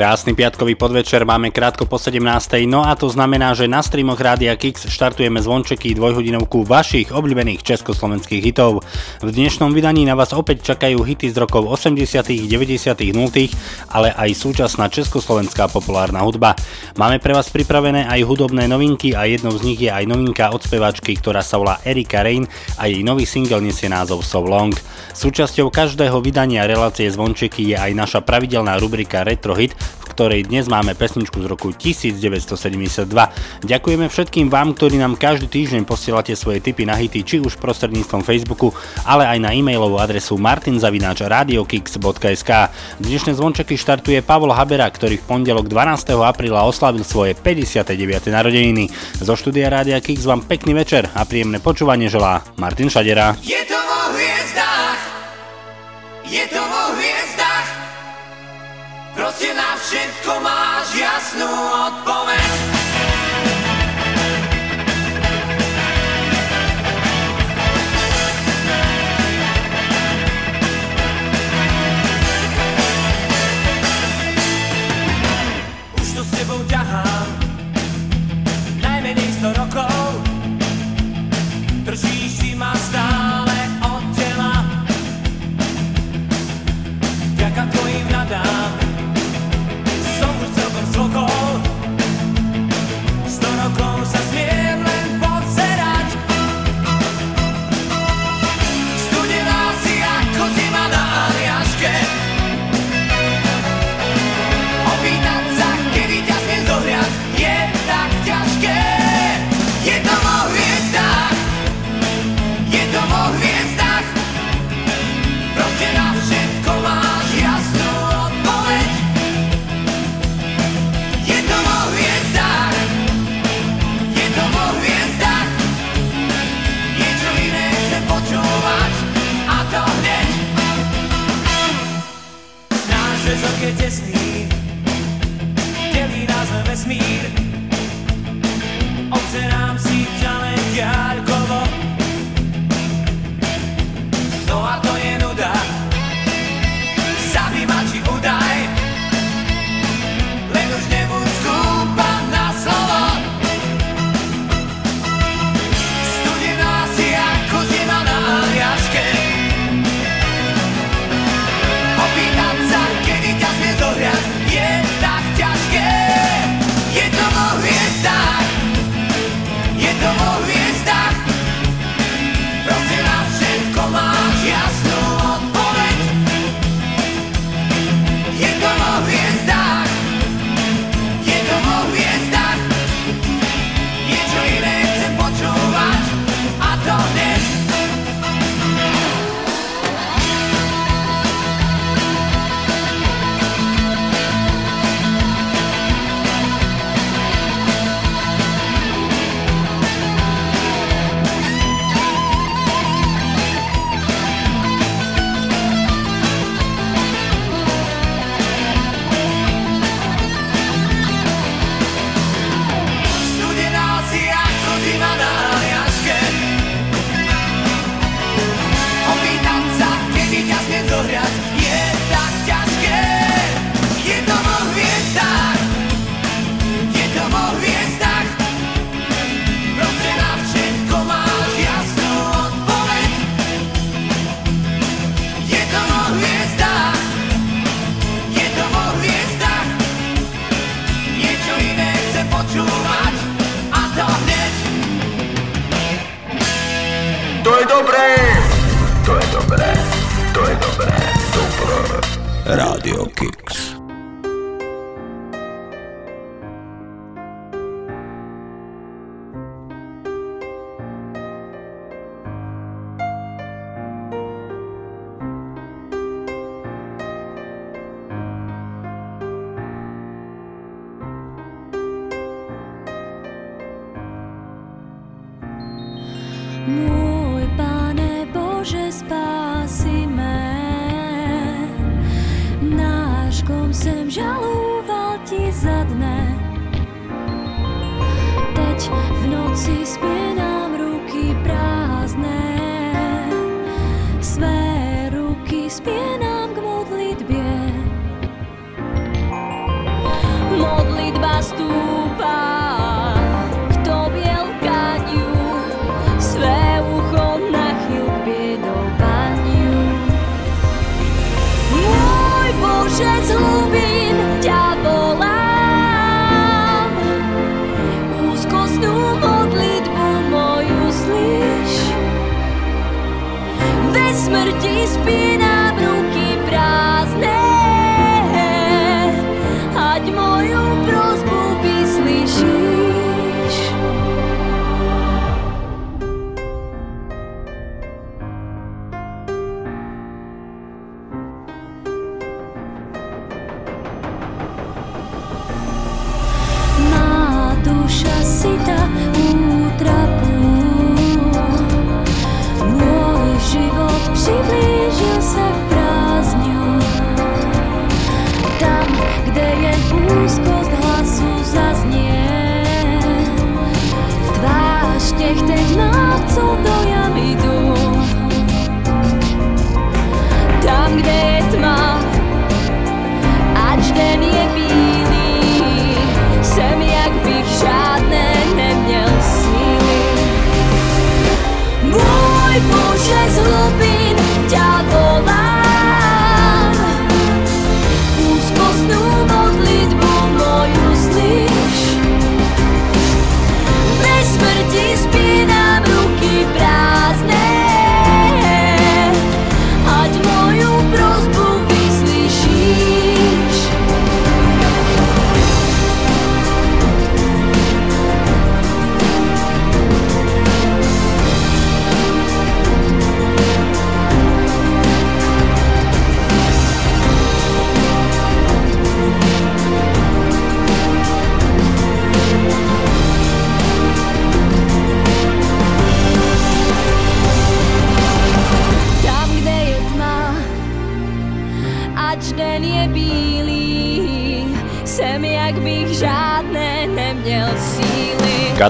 Krásny piatkový podvečer, máme krátko po 17. No a to znamená, že na streamoch Rádia Kix štartujeme zvončeky dvojhodinovku vašich obľúbených československých hitov. V dnešnom vydaní na vás opäť čakajú hity z rokov 80., 90., 0., ale aj súčasná československá populárna hudba. Máme pre vás pripravené aj hudobné novinky a jednou z nich je aj novinka od speváčky, ktorá sa volá Erika Rain a jej nový single nesie názov So Long. Súčasťou každého vydania relácie Zvončeky je aj naša pravidelná rubrika Retro Hit, v ktorej dnes máme pesničku z roku 1972. Ďakujeme všetkým vám, ktorí nám každý týždeň posielate svoje tipy na hity, či už prostredníctvom Facebooku, ale aj na e-mailovú adresu martinzavináč.radiokix.sk. Dnešné zvončeky štartuje Pavol Habera, ktorý v pondelok 12. apríla oslavil svoje 59. narodeniny. Zo štúdia Rádia Kix vám pekný večer a príjemné počúvanie želá Martin Šadera. Je to vo hviezdách, je to vo hviezdách, proste na všetko máš jasnú odpoveď. this.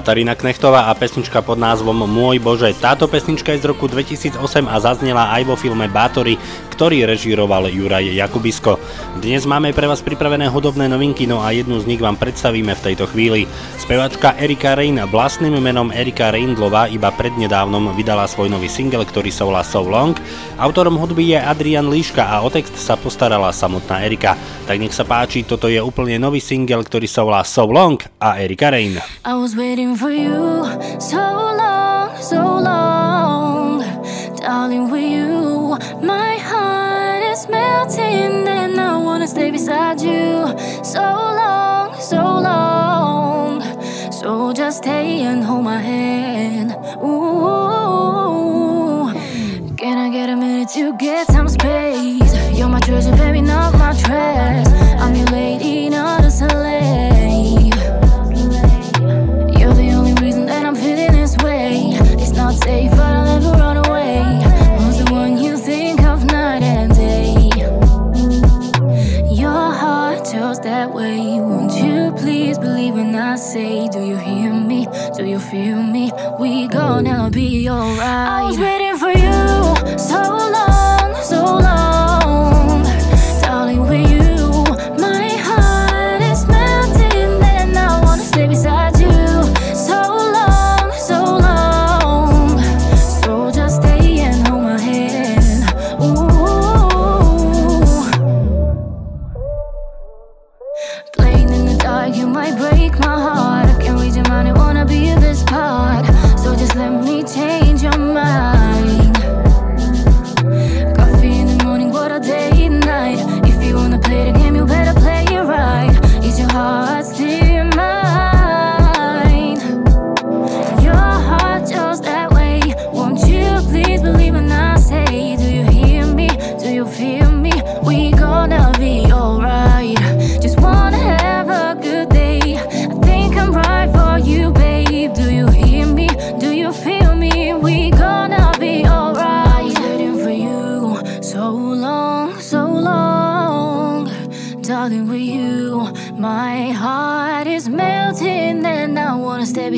Katarína Knechtová a pesnička pod názvom Môj Bože. Táto pesnička je z roku 2008 a zaznela aj vo filme Bátory, ktorý režíroval Juraj Jakubisko. Dnes máme pre vás pripravené hudobné novinky, no a jednu z nich vám predstavíme v tejto chvíli. Spevačka Erika Rain vlastným menom Erika Reindlová iba prednedávnom vydala svoj nový single, ktorý sa volá So Long. Autorom hudby je Adrian Líška a o text sa postarala samotná Erika. Tak nech sa páči, toto je úplne nový single, ktorý sa volá So Long a Erika Rain. I was waiting for you so long, so long. Darling, with you, my heart is melting, and I wanna stay beside you so long, so long. So just stay and hold my hand. Ooh, can I get a minute to get some space? You're my treasure, baby, not my trash. I'm your lady, not a slave. I say, Do you hear me? Do you feel me? We gonna be alright.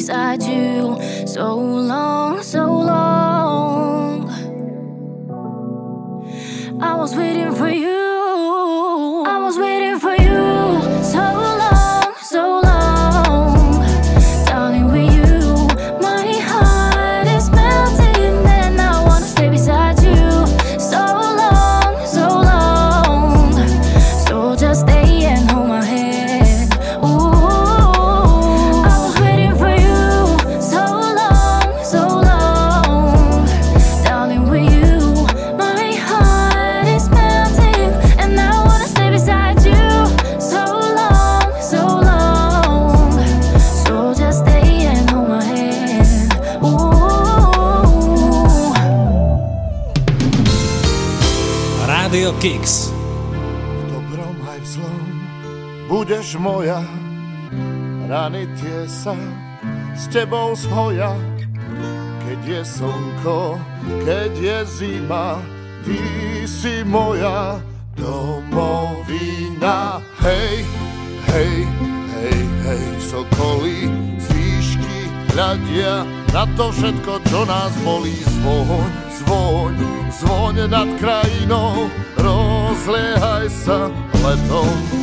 Wanna stay beside you so long, so long. Moja. Rany tie sa s tebou zhoja, keď je slnko, keď je zima, ty si moja domovina. Hej, hej, hej, hej, sokoly z výšky hľadia na to všetko, čo nás bolí. Zvoň, zvoň, zvoň nad krajinou, rozliehaj sa letom,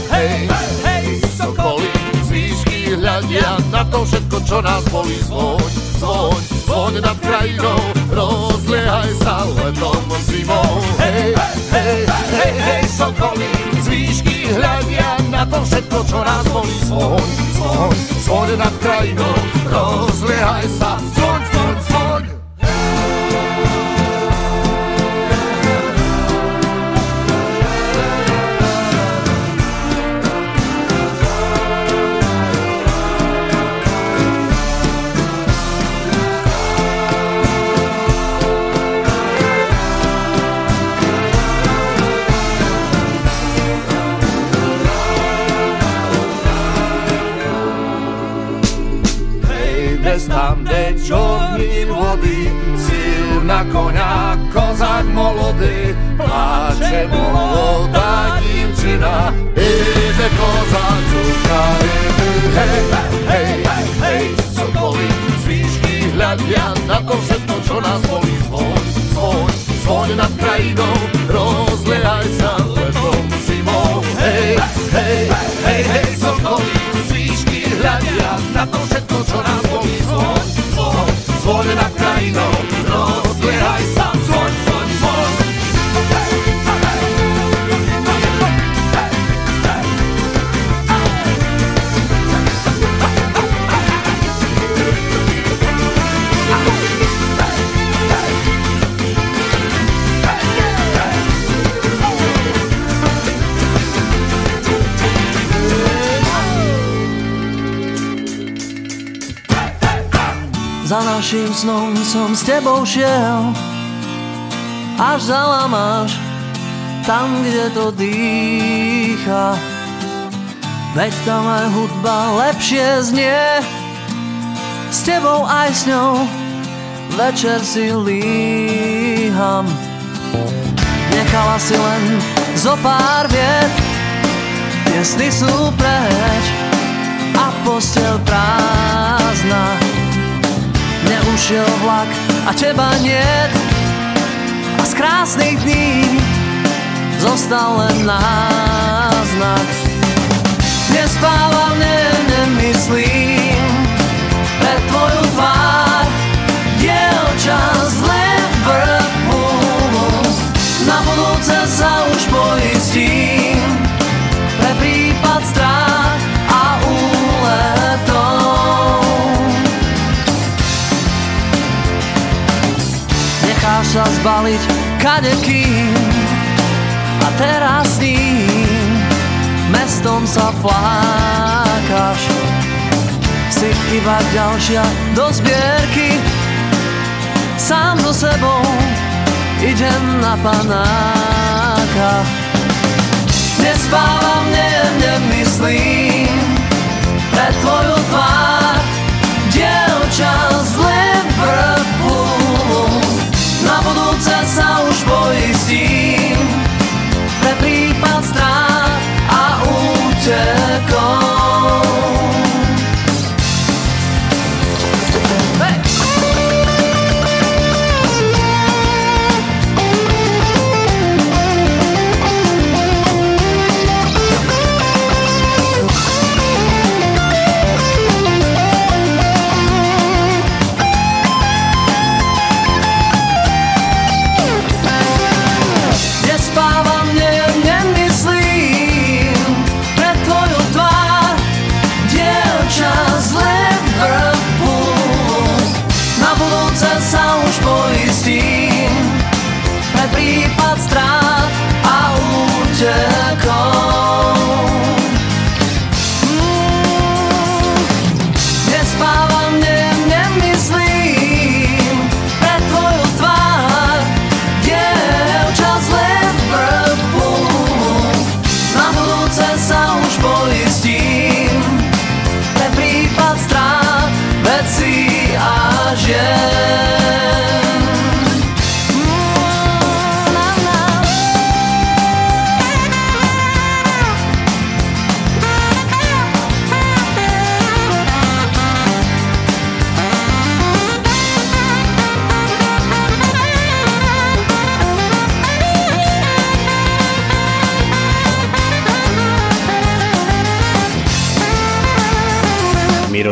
hej, sokoly z výšky hľadia na to všetko, čo nás bolí. Zvoň, zvoň, zvoň nad krajinou, rozliehaj sa letom zimou. Hej, hej, hej, hej, sokoly z výšky hľadia na to všetko, čo nás bolí. Zvoň, zvoň, zvoň nad krajinou, rozliehaj sa, zvoň. Hejdes tam, kde čorní vody, silná koňa, kozák molody, pláče molodá divčina, ide kozák, čuka, hej, hej, hej, sokoly, z výšky hľadia na to všetko, čo nás bolí, zvoň, zvoň, zvoň nad krajinou, rozliehaj sa letom zimou, hej, hej, hej, hej, sokoly, z výšky hľadia na to všetko, čo nás bolí, zvoň, zvoň, zvoň nad krajinou, rozliehaj Za našim snom som s tebou šiel. Až zalamáš tam, kde to dýcha. Veď tam aj hudba lepšie znie. S tebou aj s ňou Večer si líham. Nechala si len zo pár viet. Tie sú preč A postel prázdna Mne ušiel vlak a teba niet. A z krásnych dní Zostal len náznak. Nespávam, ne, nemyslím sa zbaliť kadekým. A teraz s ním mestom sa flákaš. Si iba ďalšia do zbierky. Sám so sebou idem na panáka. Nespávam, ne, nemyslím. Pre tvoju tvár Dievča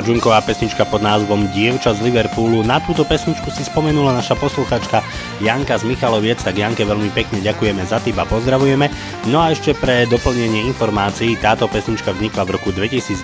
Miro Džunková pesnička pod názvom Dievča z Liverpoolu. Na túto pesničku si spomenula naša posluchačka Janka z Michaloviec, tak Janke veľmi pekne ďakujeme za tým a pozdravujeme. No a ešte pre doplnenie informácií, táto pesnička vznikla v roku 2002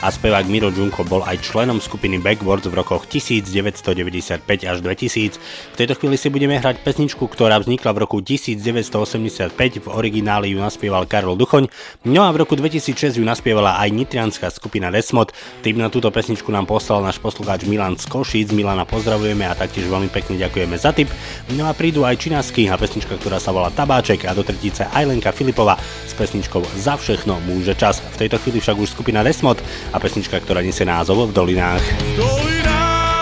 a spevák Miro Džunko bol aj členom skupiny Backwards v rokoch 1995 až 2000. V tejto chvíli si budeme hrať pesničku, ktorá vznikla v roku 1985, v origináli ju naspieval Karol Duchoň, no a v roku 2006 ju naspievala aj nitrianská skupina Desmod. Tým na túto pesničku nám poslal náš poslucháč Milan z Košíc. Milana pozdravujeme a taktiež veľmi pekne ďakujeme za tip. No a prídu aj činasky a pesnička, ktorá sa volá Tabáček a do tretice aj Lenka Filipova s pesničkou Za všechno môže čas. V tejto chvíli však už skupina Desmod a pesnička, ktorá nesie názov V dolinách. V dolinách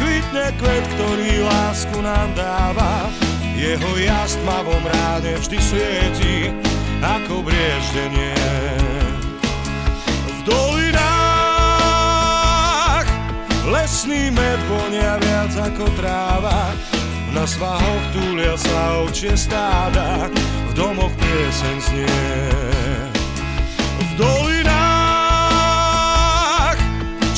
kvitne kvet, ktorý lásku nám dáva. Jeho jas tmavom ráne vždy svieti ako brieždenie dolinách Lesný med vonia viac ako tráva Na svahoch túlia sa ovčie stáda V domoch piesen znie V dolinách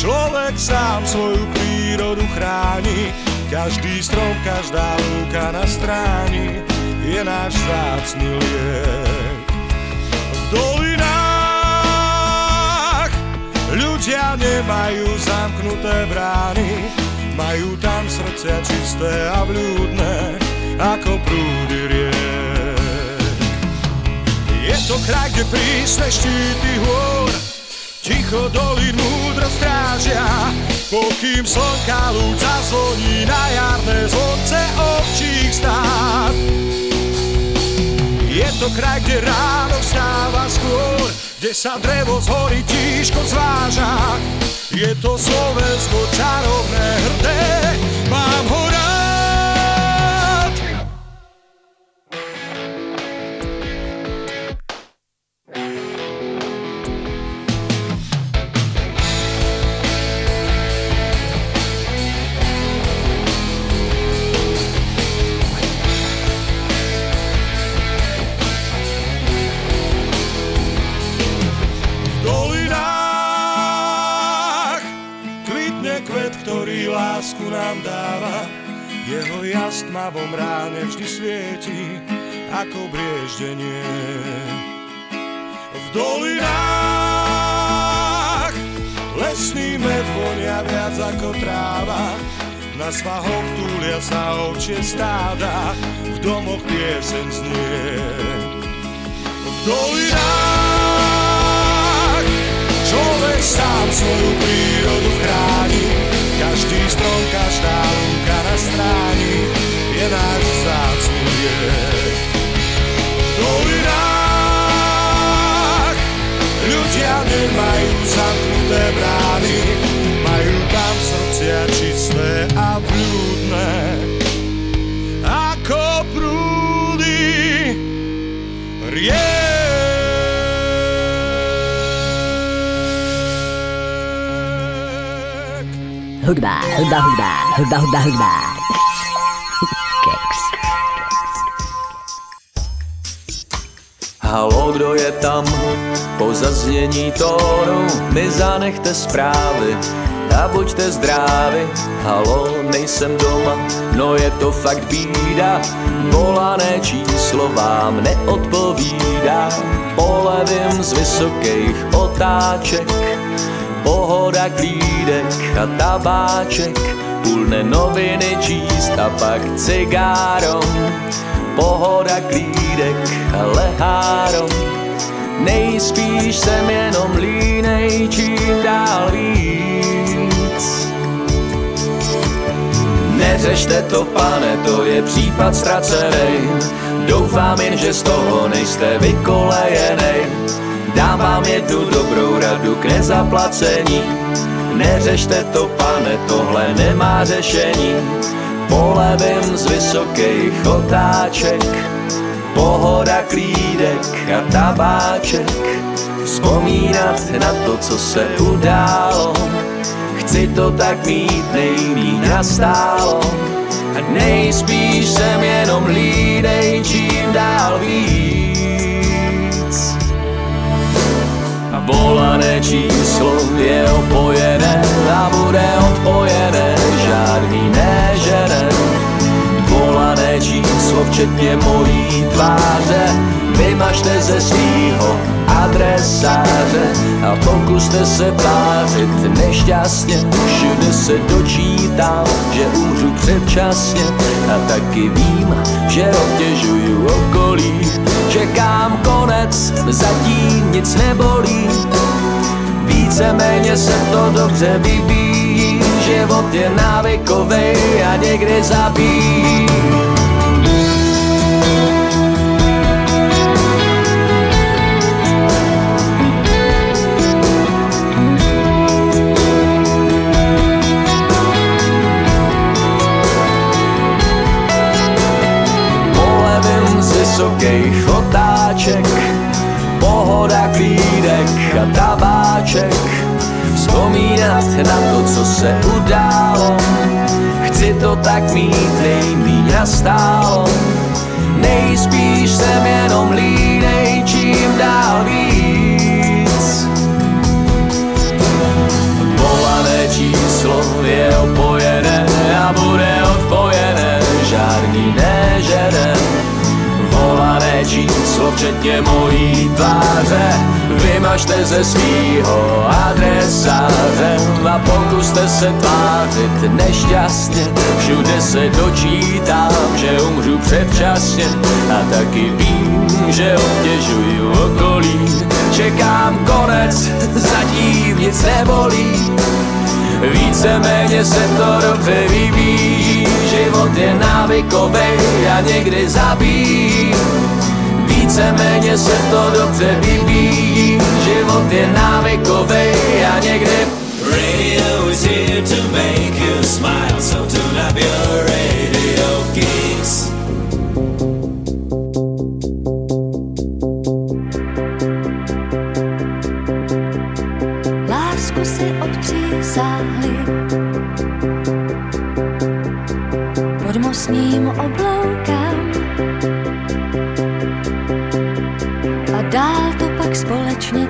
Človek sám svoju prírodu chráni každý strom, každá lúka na stráni je náš zácný liek. V dolinách Ľudia nemajú zamknuté brány, majú tam srdcia čisté a vľúdne, ako prúdy riek. To kraj, kde prísne štíty hôr, ticho dolín múdro strážia, pokým slnka lúč zazvoní na jarné zvonce ovčích stát. Je to kraj, kde ráno vstáva skôr, kde sa drevo z hory tížko zváža. Je to Slovensko čarovné hrdé, mám ho tmavom ráne vždy svieti ako brieždenie. V dolinách lesný med vonia viac ako tráva, Na svahoch túlia sa ovčie stáda, v domoch piesen znie. V dolinách človek sám svoju prírodu chráni, každý strom, každá lúka na stráni je náš vzácný liek. V dolinách ľudia nemajú zamknuté brány, majú tam srdcia čisté a blúdne. Ako prúdy riek. Hudba, hudba, hudba, hudba, hudba, hudba. Halo, kdo je tam? Po zaznění tónu mi zanechte zprávy a buďte zdraví. Halo, nejsem doma, no je to fakt bída. Volané číslo vám neodpovídá. Polevím z vysokých otáček, pohoda, klídek a tabáček. Půlne noviny číst a pak cigárom. Pohoda, klídek a lehárom. Nejspíš jsem jenom línej, čím dál víc. Neřešte to, pane, to je případ ztracený. Doufám jen, že z toho nejste vykolejenej. Dám vám jednu dobrou radu k nezaplacení. Neřešte to, pane, tohle nemá řešení. Polevím z vysokých otáček, pohoda, klídek a tabáček. Vzpomínat na to, co se událo, chci to tak mít nejmí nastálo. A nejspíš jsem jenom lídej, čím dál víc. A volané číslo je opojené a bude odpojené, žádný nežene. Číslo včetně mojí tváře, vymažte ze svýho adresáře a pokuste se tvářit nešťastně. Všude se dočítám, že umřu předčasně a taky vím, že obtěžuju okolí. Čekám konec, zatím nic nebolí. Víceméně se to dobře vyvíjí, život je návykovej a někdy zabíjí. Otáček, pohoda, klídek a tabáček. Vzpomínat na to, co se událo, chci to tak mít nejmíň nastálo. Nejspíš jsem jenom línej, čím dál víc. Volané číslo je opojené a bude odpojené, Volané číslo mojí tváře, vymažte ze svýho adresáře a pokuste se tvářit nešťastně. Všude se dočítám, že umřu předčasně a taky vím, že obtěžuju okolí. Čekám konec, zatím nic nebolí. Víceméně se to dobře vyvíjí, život je návykovej a někdy zabíjí. Víceméně se to dobře vyvíjí, život je návykovej a někdy Radio is here to make you smile, so tune up your radio kicks. Lásku si odpřísáhli pod mostním obloukem společně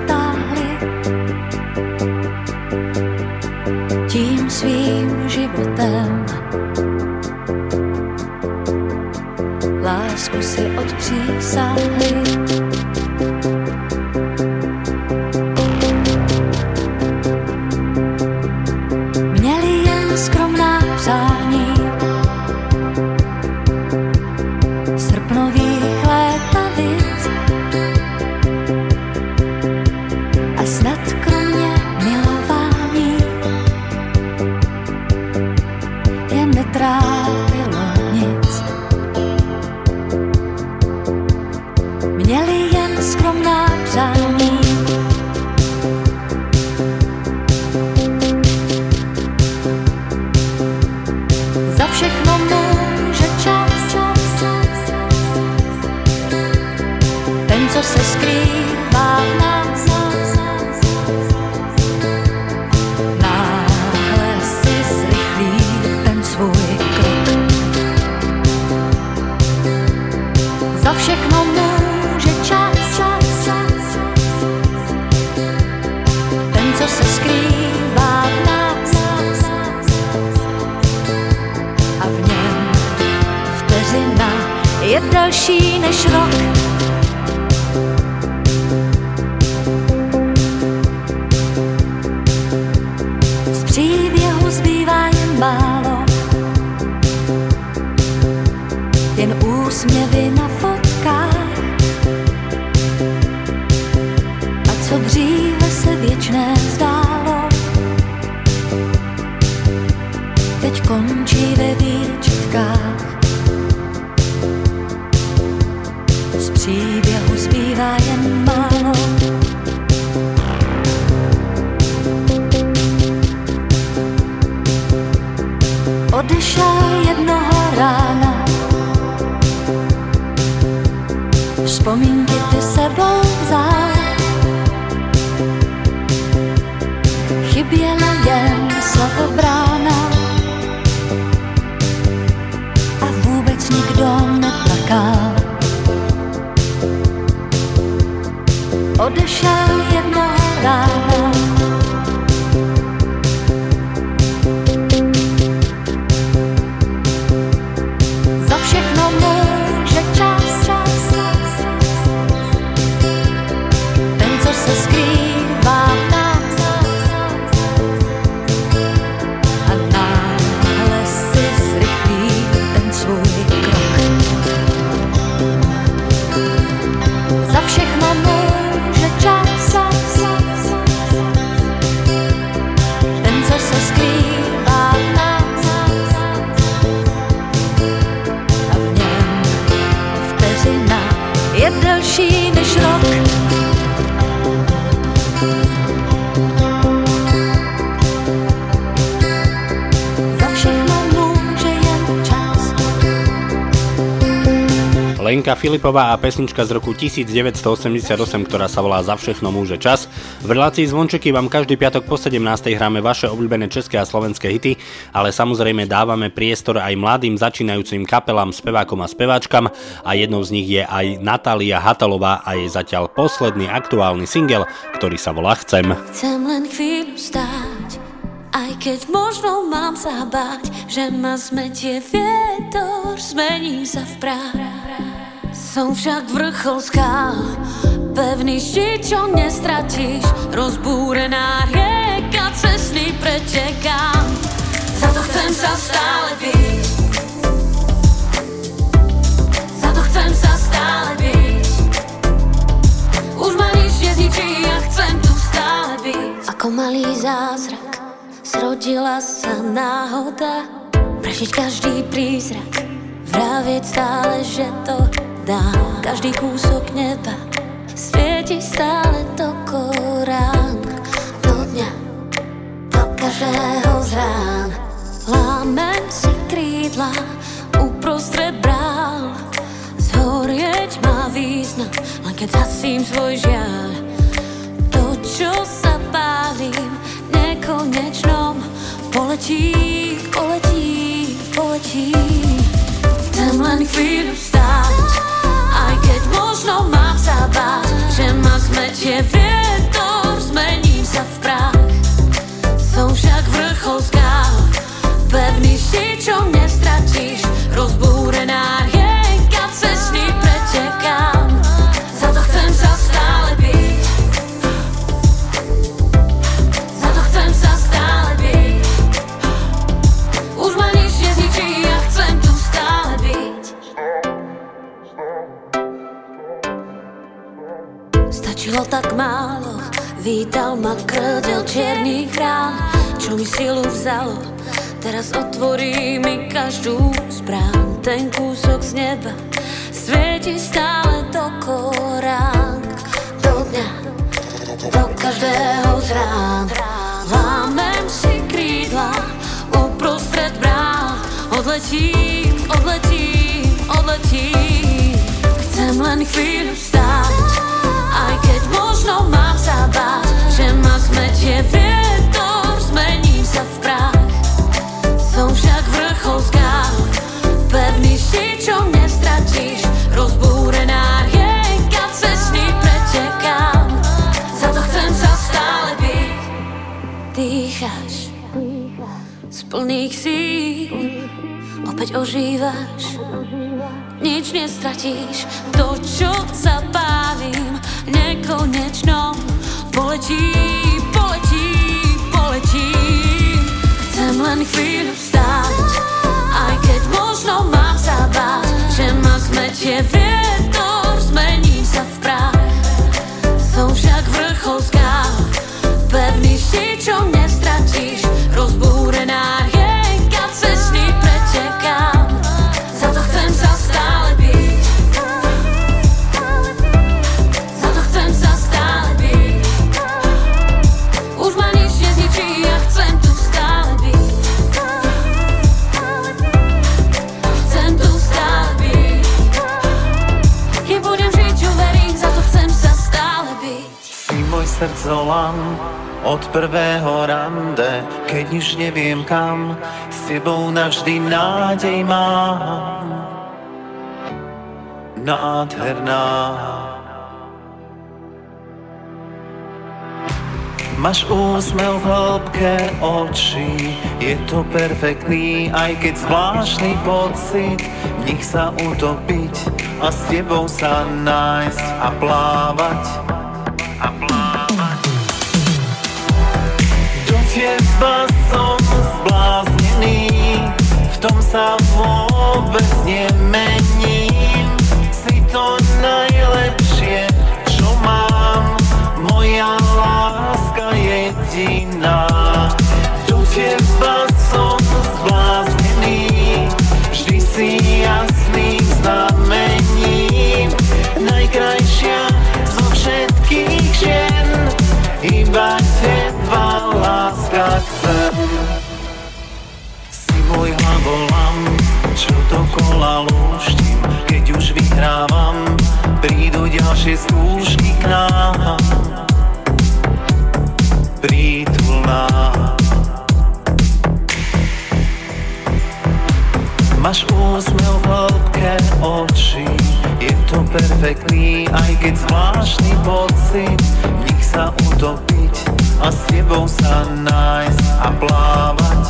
Filipová a pesnička z roku 1988, ktorá sa volá Za všechno môže čas. V relácii Zvončeky vám každý piatok po 17. hráme vaše obľúbené české a slovenské hity, ale samozrejme dávame priestor aj mladým začínajúcim kapelám, spevákom a speváčkam a jednou z nich je aj Natália Hatalová a je zatiaľ posledný aktuálny single, ktorý sa volá Chcem. Chcem len chvíľu stáť, aj keď možno mám sa báť, že ma zmetie vietor, zmením sa v prach. Som však vrchol skál, pevný štít, čo nestratíš, rozbúrená rieka, cestný pretekám. Za to chcem sa stále byť, za to chcem sa stále byť. Už chcem tu stále byť. Ako malý zázrak, zrodila sa náhoda, prežiť každý prízrak, vravieť stále, že to dá. Každý kúsok neba svieti stále do korán, do dňa, do každého z rán. Lámem si krídla uprostred brál, zhorieť má význam, len keď zasím svoj žiaľ. To, čo sa pálim, nekonečnom poletí, poletí, poletí. Chcem len chvíľu stáť, mi silu vzalo. Teraz otvorí mi každú zbrán, ten kúsok z neba svieti stále do korán, do dňa, do každého z rán. Lámem si krídla uprostred brán, odletím, odletím, odletím. Chcem len chvíľu stáť, Aj keď možno mám sa báť, že ma zmetie vietor, plných síl, opäť ožívaš nič nestratíš. To, čo zapálim nekonečnom Poletí, poletí, poletí. Chcem len chvíľu stáť Aj keď možno mám sa báť Že ma zmetie vietor Zmením sa v prach srdcolam od prvého rande, keď už neviem kam, s tebou navždy nádej mám. Nádherná. Máš úsmev v hĺbke očí, je to perfektný, aj keď zvláštny pocit, nich sa utopiť a s tebou sa nájsť a plávať. A plávať. Teba som zbláznený, v tom sa vôbec nemením. Si to najlepšie, čo mám, moja láska jediná. Do teba som zbláznený, vždy si jasný znamením. Najkrajšia chcem. Si môj hlavolam, čo dokola lúštim, keď už vyhrávam, prídu ďalšie skúšky k nám. Prítulná. Máš úsmev v hĺbke očí, je to perfektný, aj keď zvláštny pocit, v nich sa utopiť a s tebou sa nájsť a plávať.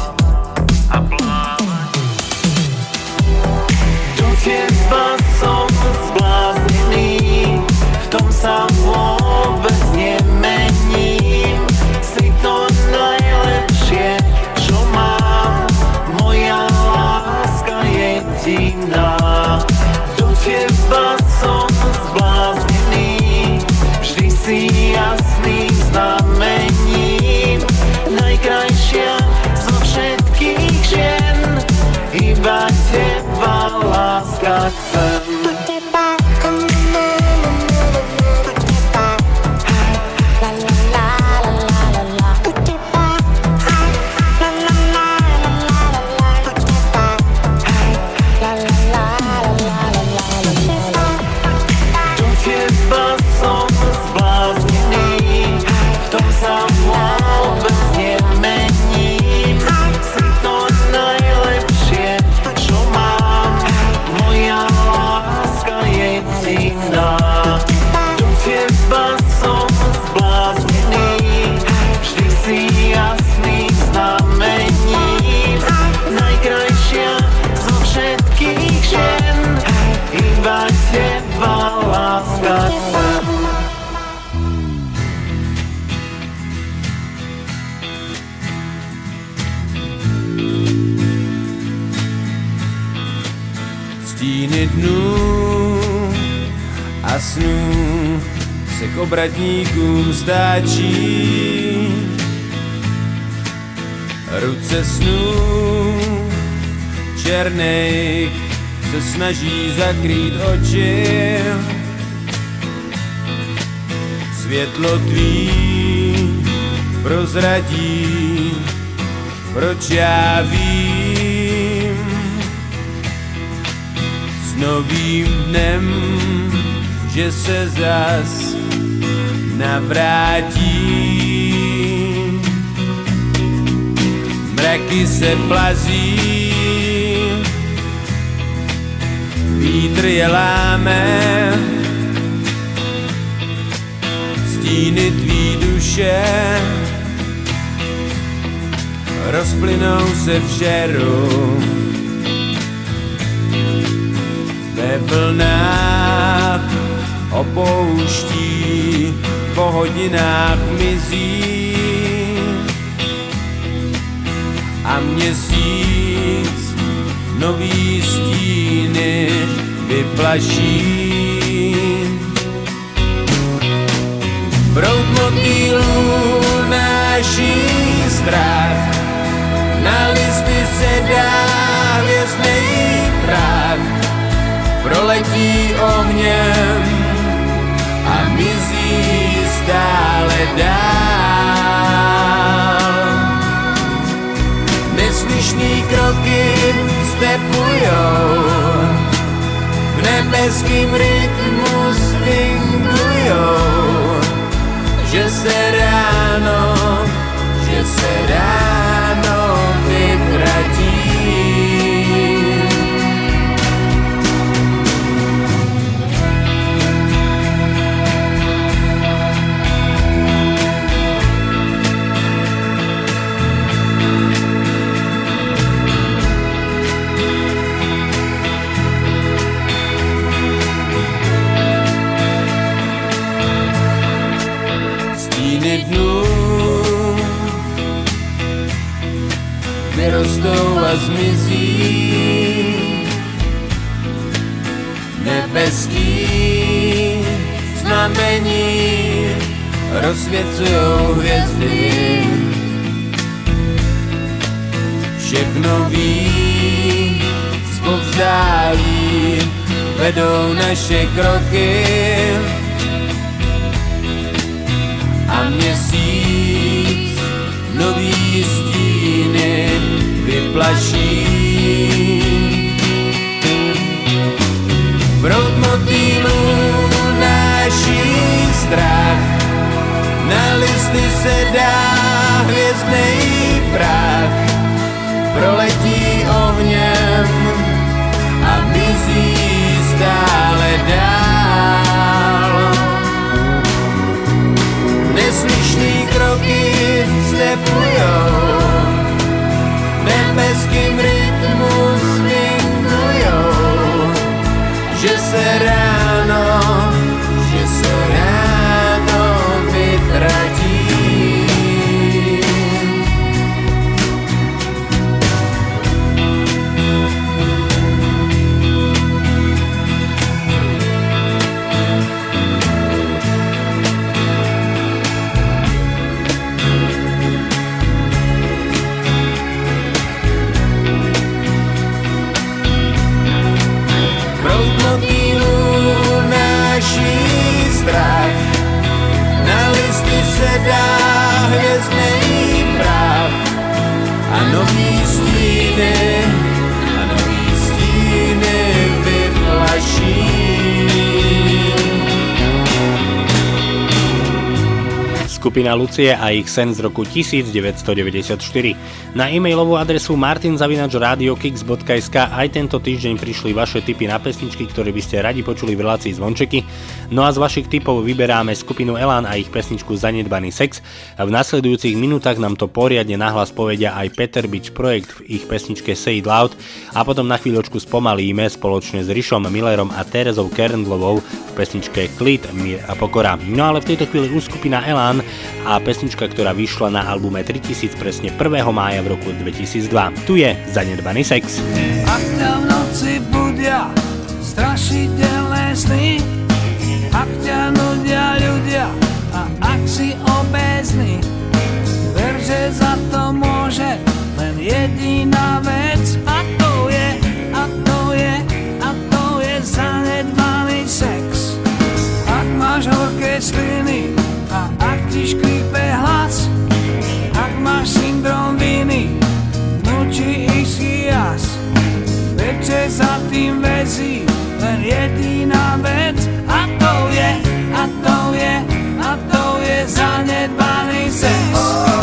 A plávať. Do teba som zbláznený, v tom sa vôbec nemením. Obratníkům stáčí. Ruce snů černých se snaží zakrýt oči. Světlo tvý prozradí, proč já vím. S novým dnem, že se zas navrátí. Mraky se plazí, vítr je láme, stíny tvý duše rozplynou se v žeru. Ve vlnách opouští, po hodinách mizí a měsíc nový stíny vyplaší. Proud motýlů náší strach, na listy se dá hvězdnej prach, proletí ohněm a mizí stále dál. Neslyšný kroky stepujou, v nebeským rytmu swingujou, že se ráno, že se ráno Skupina Lucie a ich sen z roku 1994. Na e-mailovú adresu martinzavinačradiokix.sk aj tento týždeň prišli vaše tipy na pesničky, ktoré by ste radi počuli v relácii Zvončeky. No a z vašich tipov vyberáme skupinu Elan a ich pesničku Zanedbaný sex. V nasledujúcich minútach nám to poriadne nahlas povedia aj Peter Beach projekt v ich pesničke Say It Loud a potom na chvíľočku spomalíme spoločne s Rišom Millerom a Terezou Kerndlovou v pesničke Klit, a Pokora. No ale v tejto chvíli už skupina Elan a pesnička, ktorá vyšla na albume 3000 presne 1. mája v roku 2002. Tu je Zanedbaný sex. Ak v noci budia strašidelné sny Ak ťa nudia ľudia a ak si obézny Ver, že za to môže. Len jediná vec A to je, a to je, a to je zanedbaný sex. Ak máš horké sliny a ak ti škrípe hlas Ak máš syndrom viny, vnúči ich jas. Veče za tým vezí len jediná vec zanedbaný sex.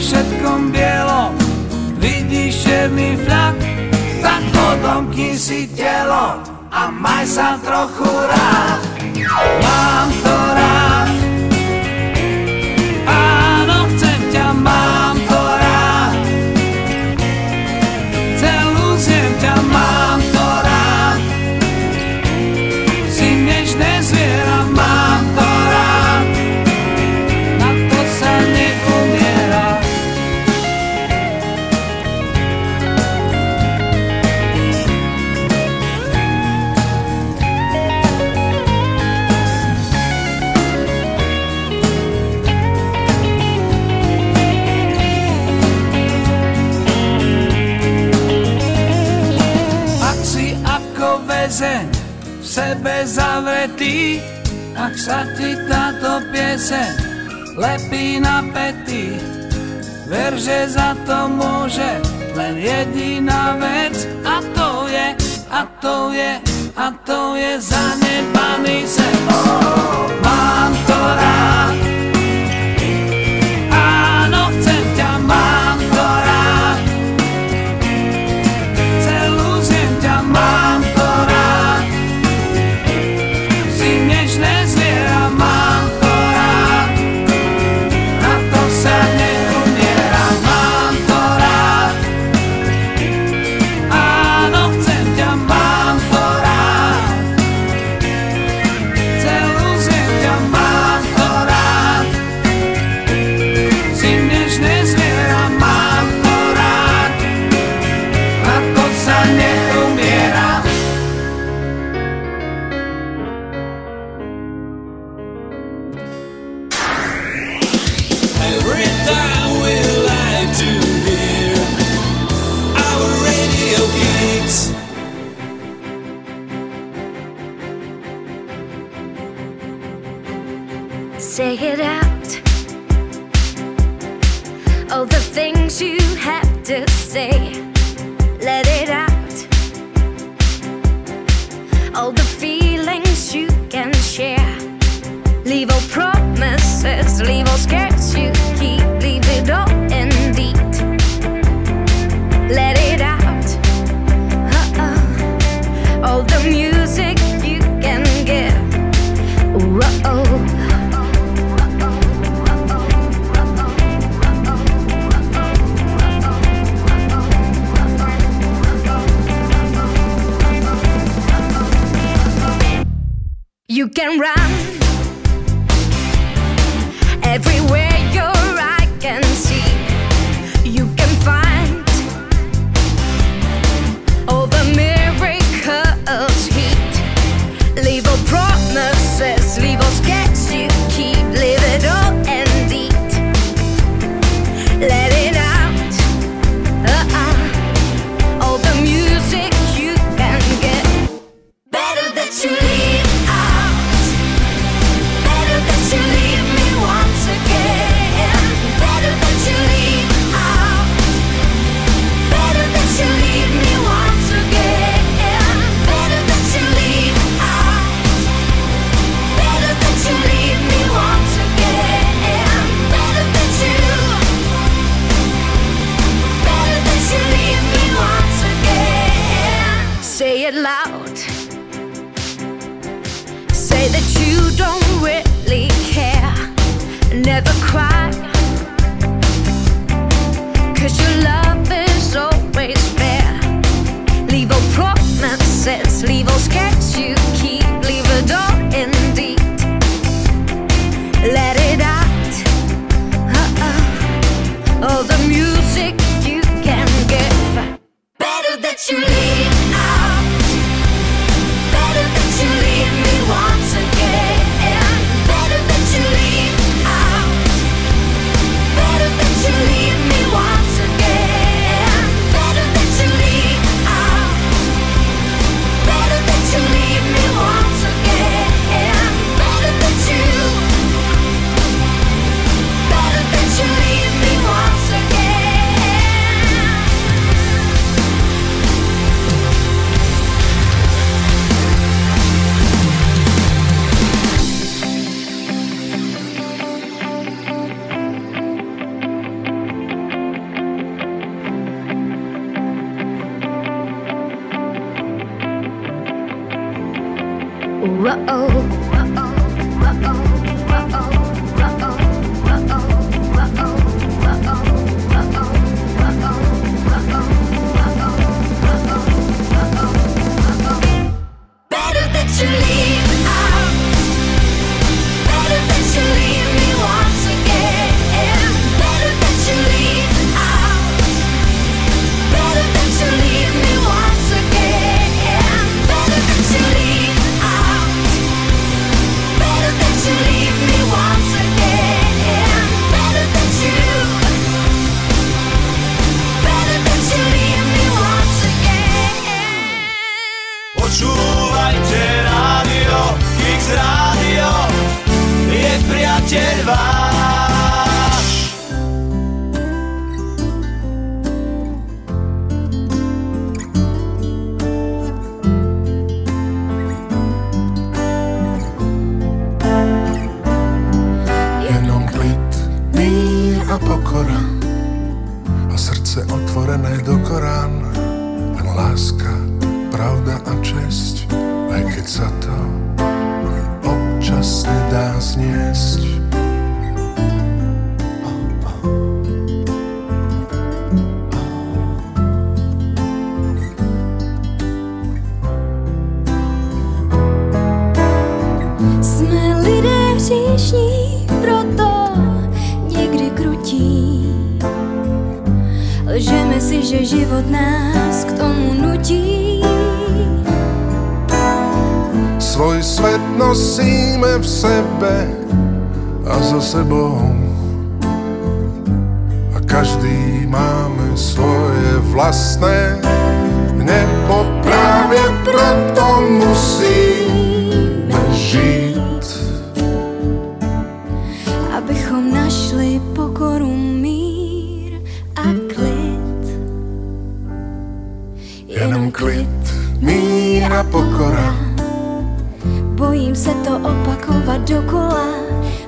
všetkom bielo. Vidíš mi flak Tak podomkni si telo. A maj sa trochu rád. Mám to rád. Zavretý, zavretí, ak sa ti táto pieseň lepí na pety. Ver, že za to môže len jediná vec a to je, a to je, a to je zanebaný sen. Mám to rád. nosíme v sebe a za sebou. A každý máme svoje vlastné nepopravie, preto musíme žiť. Abychom našli pokoru, mír a klid. Jenom klid, mír a pokora se to opakovat dokola.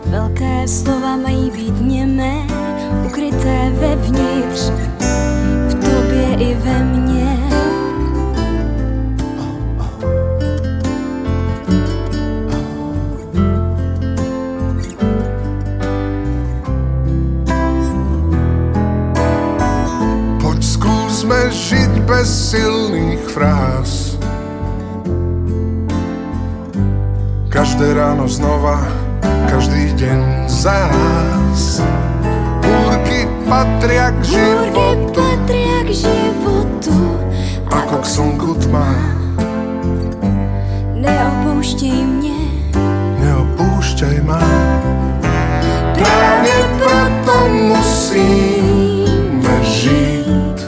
Velké slova mají být němé, ukryté vevnitř, v tobě i ve mně. Pojď zkusme žít bez silných fráz každé ráno znova, každý deň nás, Búrky patria k životu, patria k životu ako k slnku tma. Neopúšťaj mne, neopúšťaj ma. Práve preto musíme žiť,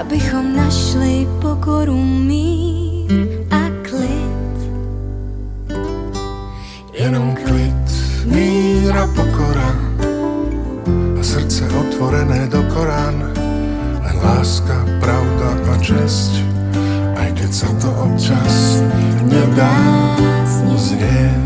abychom našli pokoru my. láska, pravda a česť, aj keď sa to občas nedá uzrieť.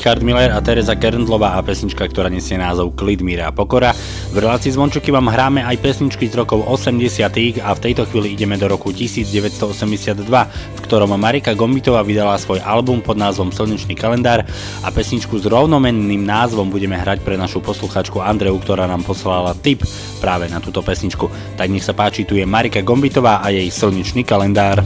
Richard Miller a Teresa Kerndlová a pesnička, ktorá nesie názov Klid, míra a pokora. V relácii Zvončeky vám hráme aj pesničky z rokov 80 a v tejto chvíli ideme do roku 1982, v ktorom Marika Gombitová vydala svoj album pod názvom Slnečný kalendár a pesničku s rovnomenným názvom budeme hrať pre našu posluchačku Andreu, ktorá nám poslala tip práve na túto pesničku. Tak nech sa páči, tu je Marika Gombitová a jej Slnečný kalendár.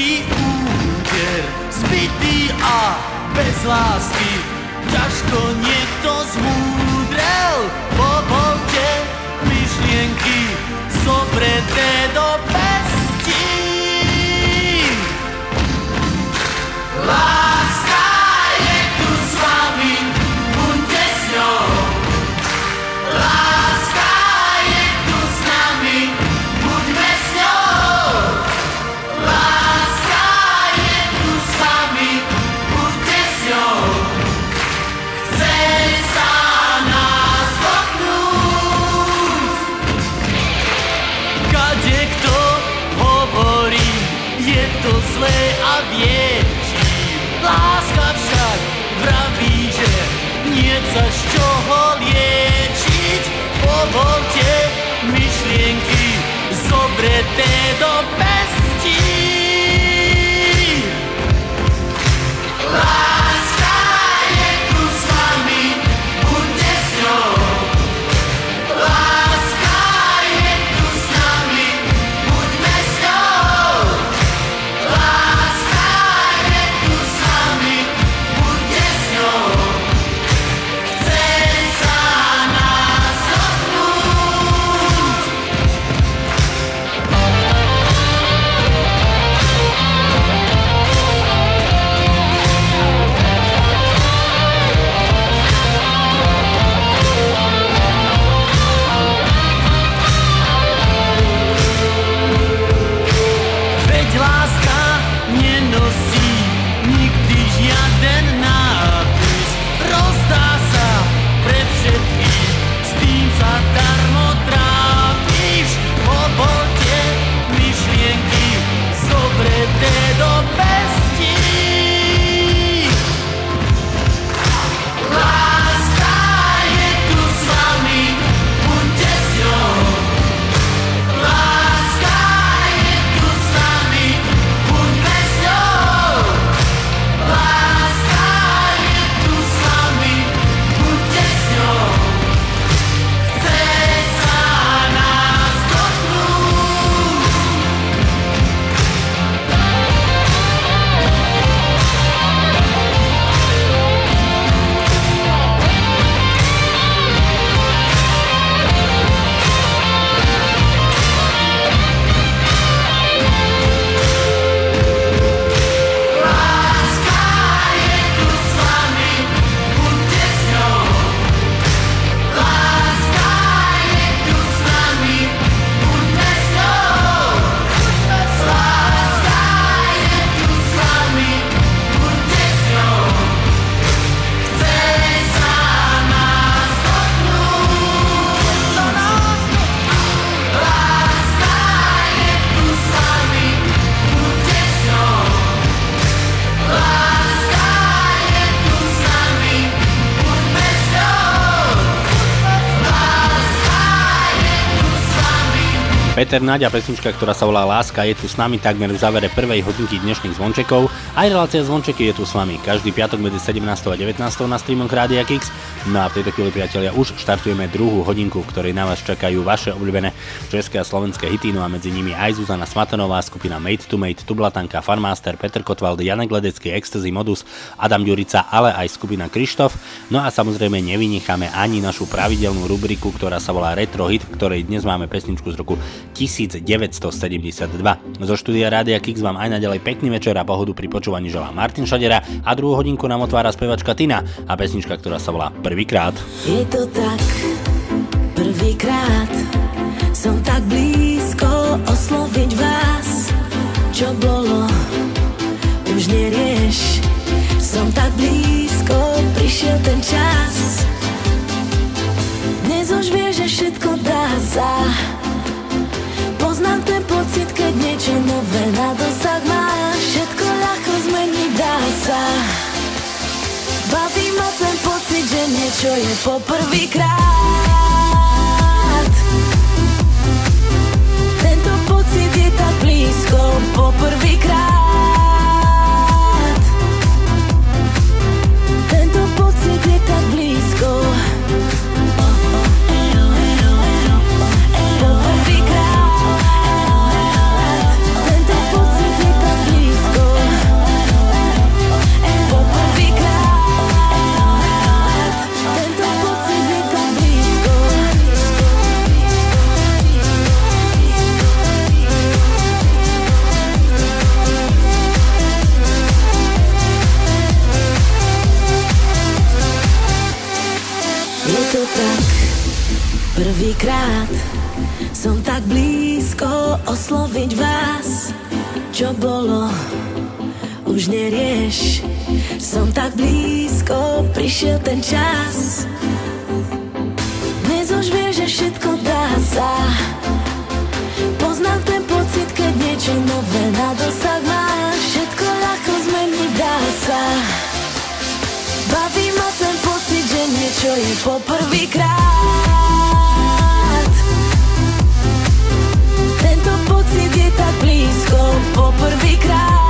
Chce sa nás 程度 Peter Naď a pesnička, ktorá sa volá Láska, je tu s nami takmer v závere prvej hodinky dnešných zvončekov. Aj relácia zvončeky je tu s vami každý piatok medzi 17. a 19. na streamoch Rádia Kix. No a v tejto chvíli, priatelia, už štartujeme druhú hodinku, v ktorej na vás čakajú vaše obľúbené české a slovenské hity, no a medzi nimi aj Zuzana Smatanová, skupina Made to Made, Tublatanka, Farmaster, Peter Kotwald, Janek Ledecký, Ecstasy Modus, Adam Ďurica, ale aj skupina Krištof. No a samozrejme nevynecháme ani našu pravidelnú rubriku, ktorá sa volá Retro Hit, v ktorej dnes máme pesničku z roku 1972. Zo štúdia Rádia Kix vám aj naďalej pekný večer a pohodu pri počúvaní želá Martin Šadera a druhú hodinku nám otvára spevačka Tina a pesnička, ktorá sa volá Prvýkrát. Je to tak, prvýkrát som tak blízko osloviť vás, čo bolo, už nerieš. Som tak blízko, prišiel ten čas, dnes už vieš, že všetko dá sa niečo je poprvýkrát prvýkrát som tak blízko osloviť vás, čo bolo, už nerieš. Som tak blízko, prišiel ten čas. Dnes už vieš, že všetko dá sa. Poznám ten pocit, keď niečo nové na dosah máš. Všetko ľahko zmeniť dá sa. Baví ma ten pocit, že niečo je poprvýkrát. srcu ti tak blisko po prvi kraj.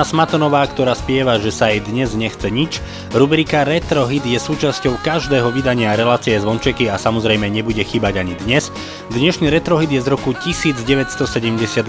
Zuzana Smatonová, ktorá spieva, že sa jej dnes nechce nič. Rubrika Retro Hit je súčasťou každého vydania relácie Zvončeky a samozrejme nebude chýbať ani dnes. Dnešný Retro Hit je z roku 1972.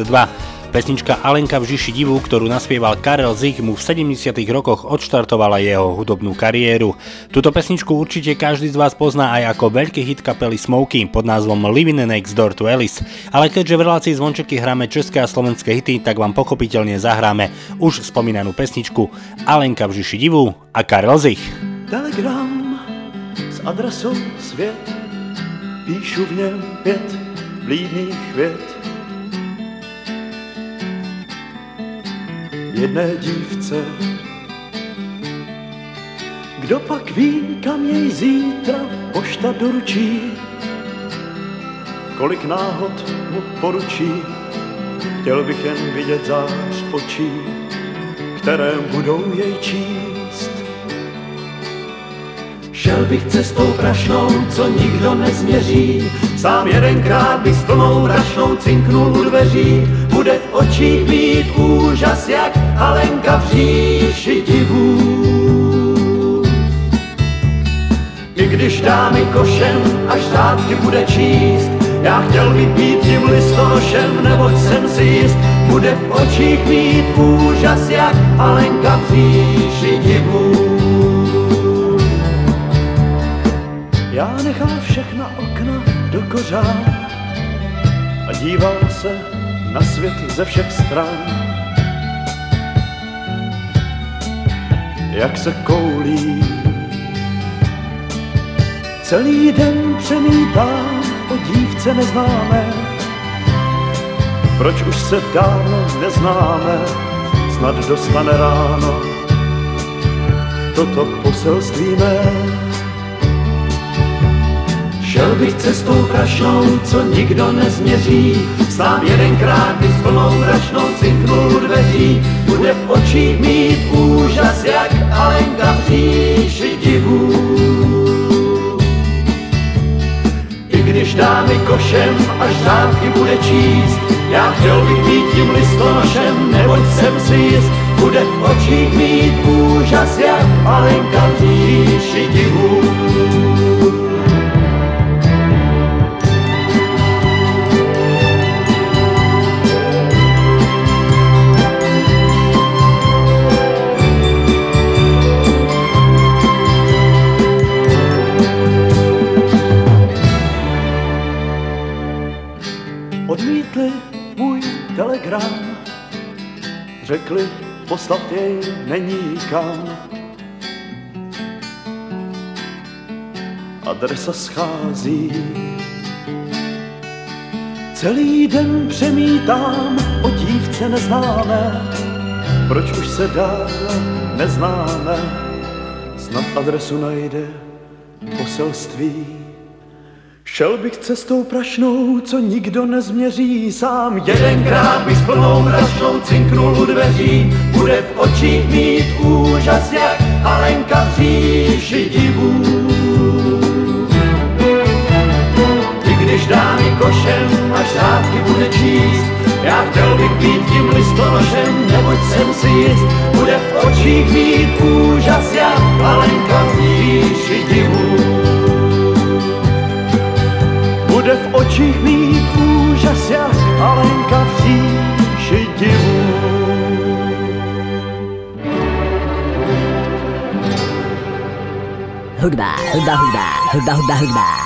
Pesnička Alenka v Žiši divu, ktorú naspieval Karel Zich, mu v 70 rokoch odštartovala jeho hudobnú kariéru. Tuto pesničku určite každý z vás pozná aj ako veľký hit kapely Smokey pod názvom Living Next Door to Alice. Ale keďže v relácii zvončeky hráme české a slovenské hity, tak vám pochopiteľne zahráme už spomínanú pesničku Alenka v Žiši divu a Karel Zich. Telegram s adresou svět, píšu v něm pět blídných vět jedné dívce. Kdo pak ví, kam jej zítra pošta doručí, kolik náhod mu poručí, chtěl bych jen vidět zář očí, které budou jej číst. Šel bych cestou prašnou, co nikdo nezměří, sám jedenkrát bych s plnou rašnou cinknul u dveří, bude v očích mít úžas, jak Alenka v říši divů. I když dá mi košem, až řádky bude číst, já chtěl bych být tím listonošem, neboť jsem si jist, bude v očích mít úžas, jak Alenka v říši divů. Já nechal všechna okna do kořán a díval se na svět ze všech stran. Jak se koulí, celý den přemítám o dívce neznámé. Proč už se dávno neznáme, snad dostane ráno toto poselství mé. Šel bych cestou prašnou, co nikdo nezměří, sám jedenkrát by s plnou rašnou cinknul dveří, bude v očích mít úžas, jak Alenka v říši divů. I když dá mi košem, až řádky bude číst, já chtěl bych být tím listonošem, neboť jsem si jist, bude v očích mít úžas, jak Alenka v říši divů. Řekli, poslat jej není kam. Adresa schází, celý den přemítám o dívce neznámé, proč už se dál neznáme, snad adresu najde poselství. Šel bych cestou prašnou, co nikdo nezměří sám. Jedenkrát bych s plnou rašnou cinknul u dveří, bude v očích mít úžas, jak Alenka v říši divů. I když dá mi košem, až řádky bude číst, já chtěl bych být tím listonošem, neboť jsem si jist, bude v očích mít úžas, jak Alenka v říši divů bude v očích mít úžas, jak Alenka v říši divů. Hudba, hudba, hudba, hudba, hudba, hudba.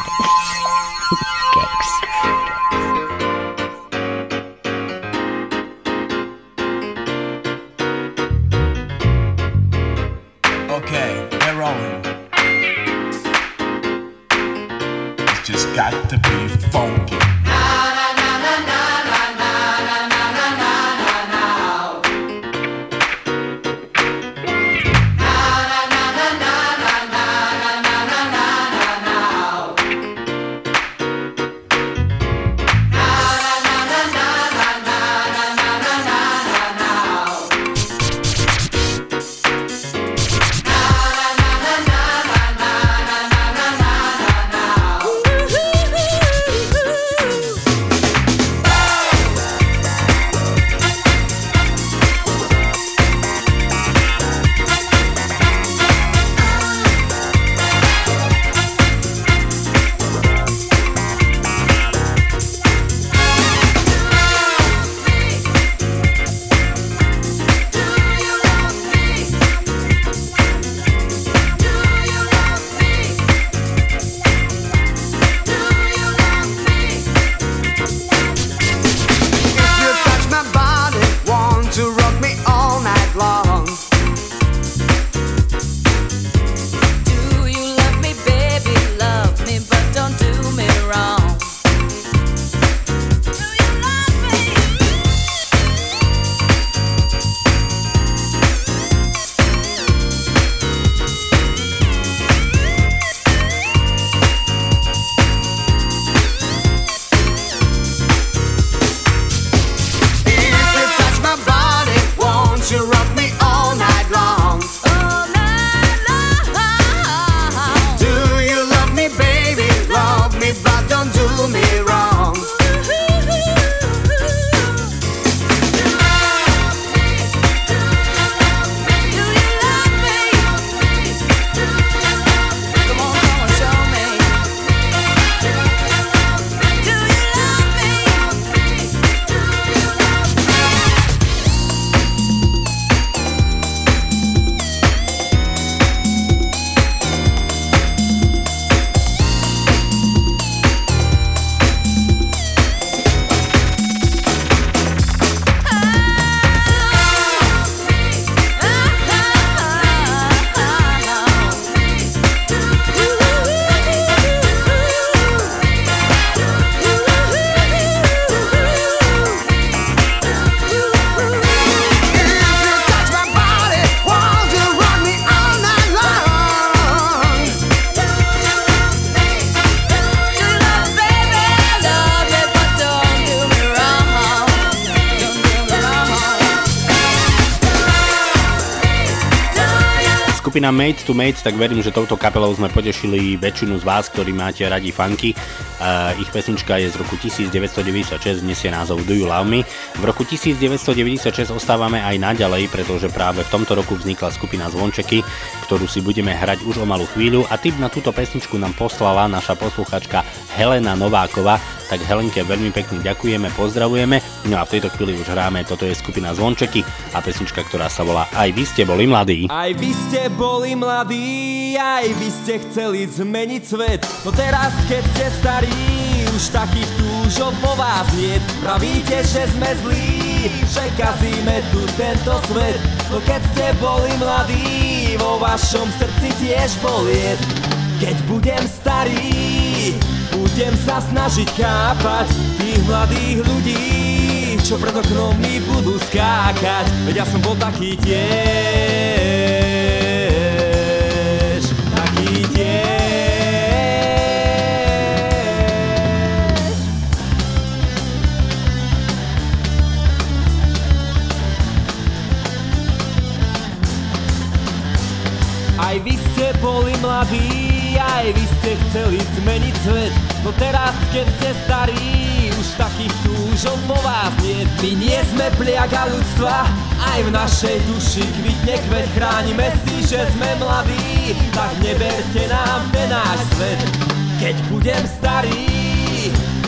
Skupina Made to Made, tak verím, že touto kapelou sme potešili väčšinu z vás, ktorí máte radi funky. Uh, ich pesnička je z roku 1996, nesie názov Do You Love Me. V roku 1996 ostávame aj naďalej, pretože práve v tomto roku vznikla skupina Zvončeky, ktorú si budeme hrať už o malú chvíľu a tip na túto pesničku nám poslala naša posluchačka Helena Novákova, tak Helenke veľmi pekne ďakujeme, pozdravujeme. No a v tejto chvíli už hráme, toto je skupina Zvončeky a pesnička, ktorá sa volá Aj vy ste boli mladí. Aj vy ste boli mladí, aj vy ste chceli zmeniť svet, no teraz keď ste starí, už takých túžov po vás nie. Pravíte, že sme zlí, že kazíme tu tento svet, no keď ste boli mladí, vo vašom srdci tiež boliet. Keď budem starý, budem sa snažiť chápať tých mladých ľudí, čo pred oknom mi budú skákať, veď ja som bol taký tiež, taký tiež. Aj vy ste boli mladí, aj vy ste chceli zmeniť svet, no teraz keď ste starí, už takých túžov po vás nie. My nie sme pliaga ľudstva, aj v našej duši kvitne kvet. Chránime si, že sme mladí, tak neberte nám ten náš svet. Keď budem starý,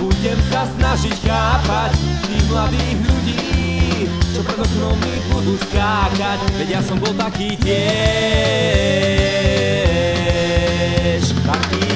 budem sa snažiť chápať tých mladých ľudí, čo pred oknom mi budú skákať, veď ja som bol taký tiež, taký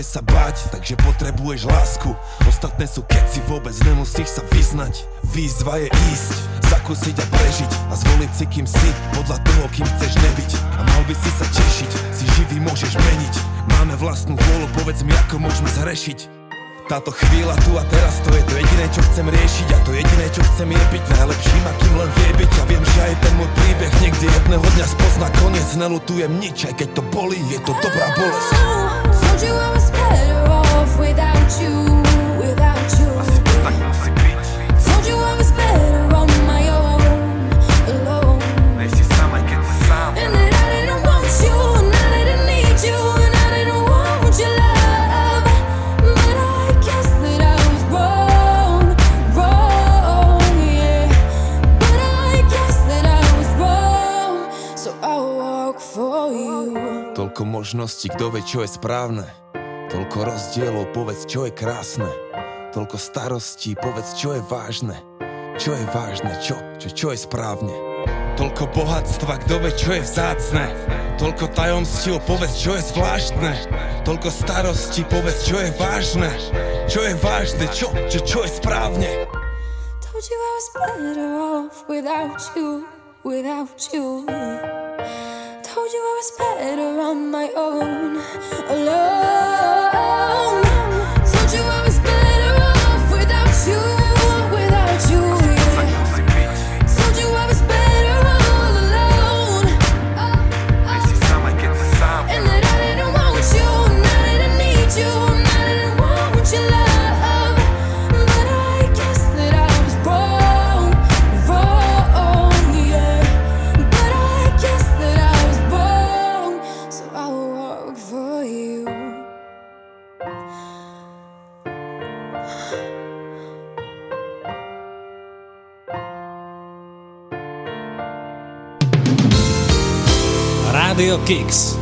Nemôže sa báť, takže potrebuješ lásku. Ostatné sú keci, vôbec nemusíš sa vyznať. Výzva je ísť, zakúsiť a prežiť A zvoliť si kým si, podľa toho kým chceš nebyť. A mal by si sa tešiť, si živý môžeš meniť. Máme vlastnú vôľu, povedz mi ako môžeme zrešiť táto chvíľa tu a teraz to je to jediné, čo chcem riešiť A to jediné, čo chcem je byť najlepším, koniec Nelutujem nič, aj keď to bolí, je to dobrá bolesť Told you I was better off without you, without you. Toľko možností, kto vie, čo je správne. Toľko rozdielov, povedz, čo je krásne. Toľko starostí, povedz, čo je vážne. Čo je vážne, čo, čo, čo je správne. Toľko bohatstva, kto vie, čo je vzácne. Toľko tajomstiev, povedz, čo je zvláštne. Toľko starostí, povedz, čo je vážne. Čo je vážne, čo, čo, čo je správne. Told you I was better off without you, without you. I was better on my own, alone. Rádio Kix.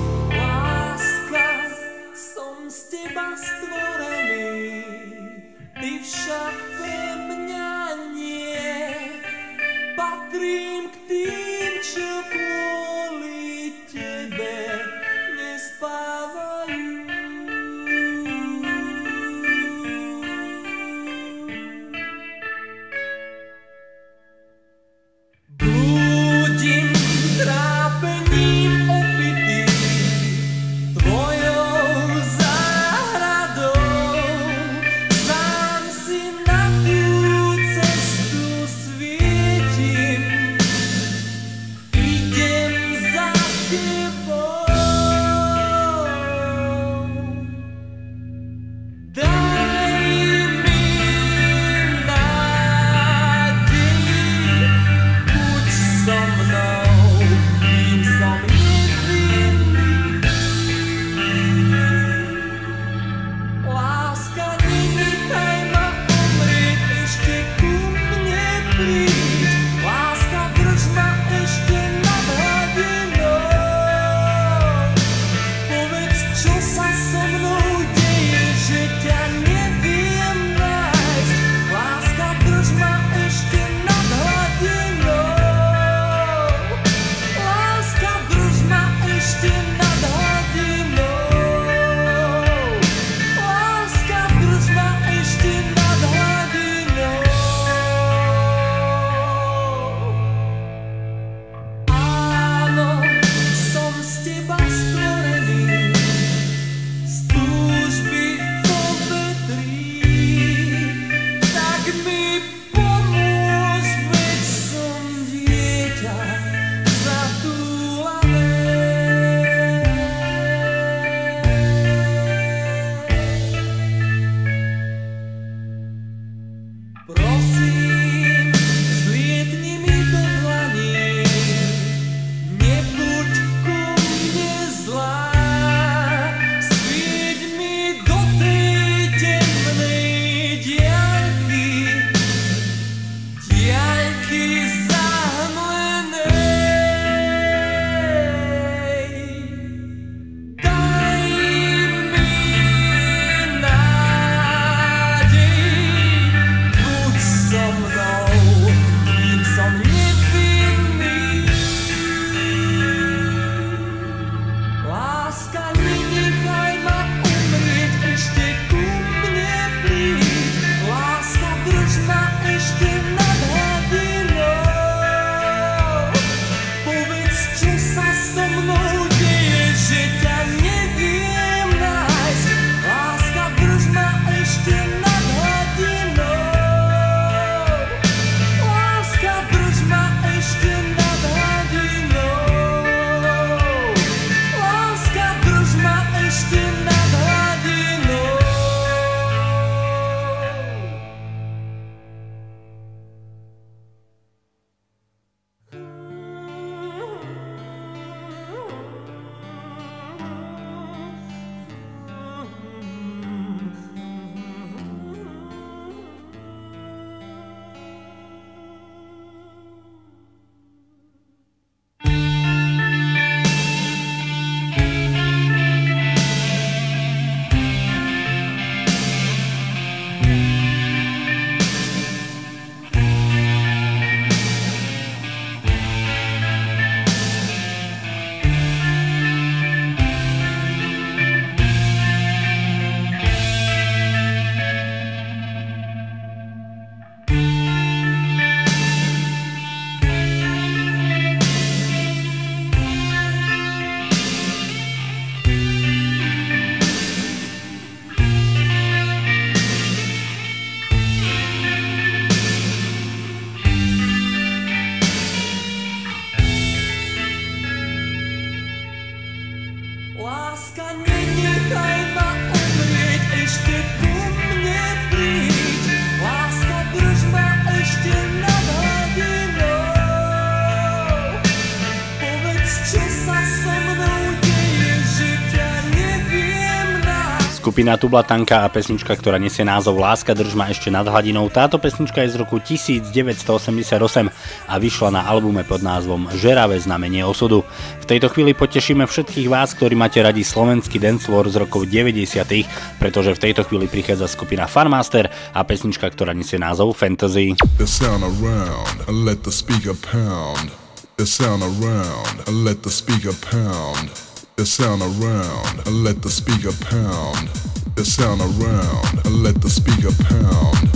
skupina Tublatanka a pesnička, ktorá nesie názov Láska držma ešte nad hladinou. Táto pesnička je z roku 1988 a vyšla na albume pod názvom Žeravé znamenie osudu. V tejto chvíli potešíme všetkých vás, ktorí máte radi slovenský dancefloor z rokov 90 pretože v tejto chvíli prichádza skupina Farmaster a pesnička, ktorá nesie názov Fantasy. The sound around, let the speaker pound. The sound around, let the speaker pound. the sound around and let the speaker pound. The sound around and let the speaker pound.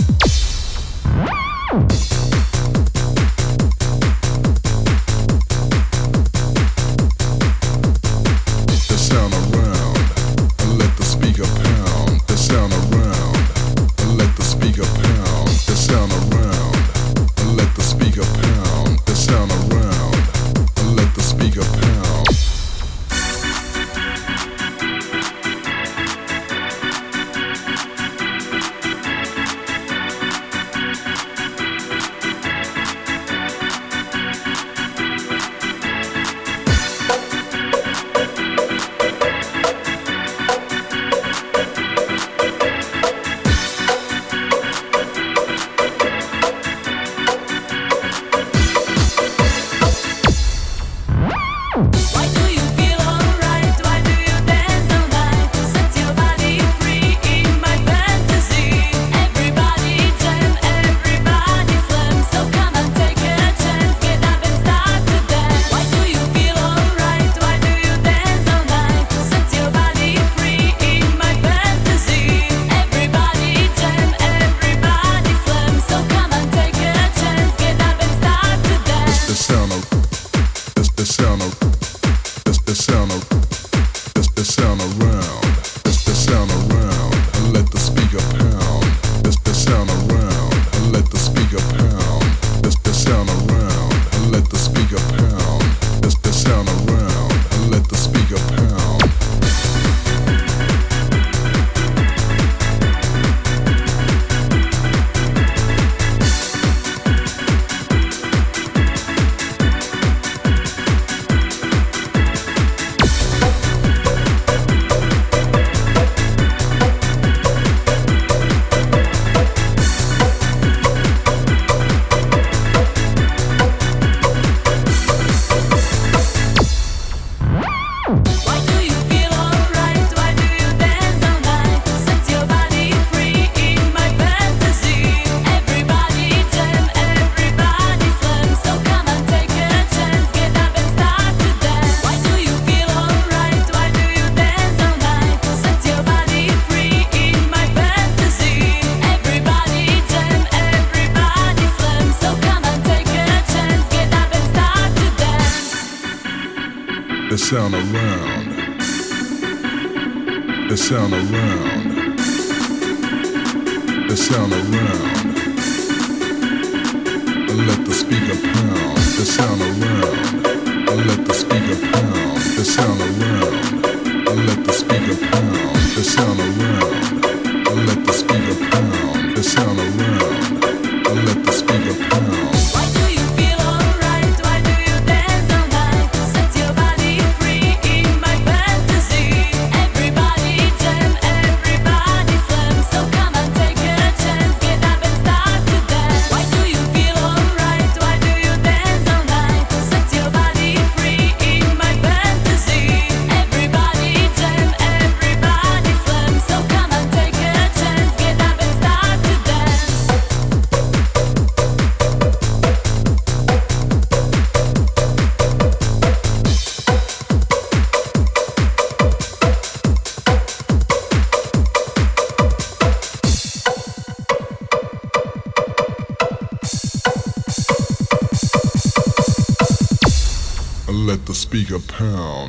Japan.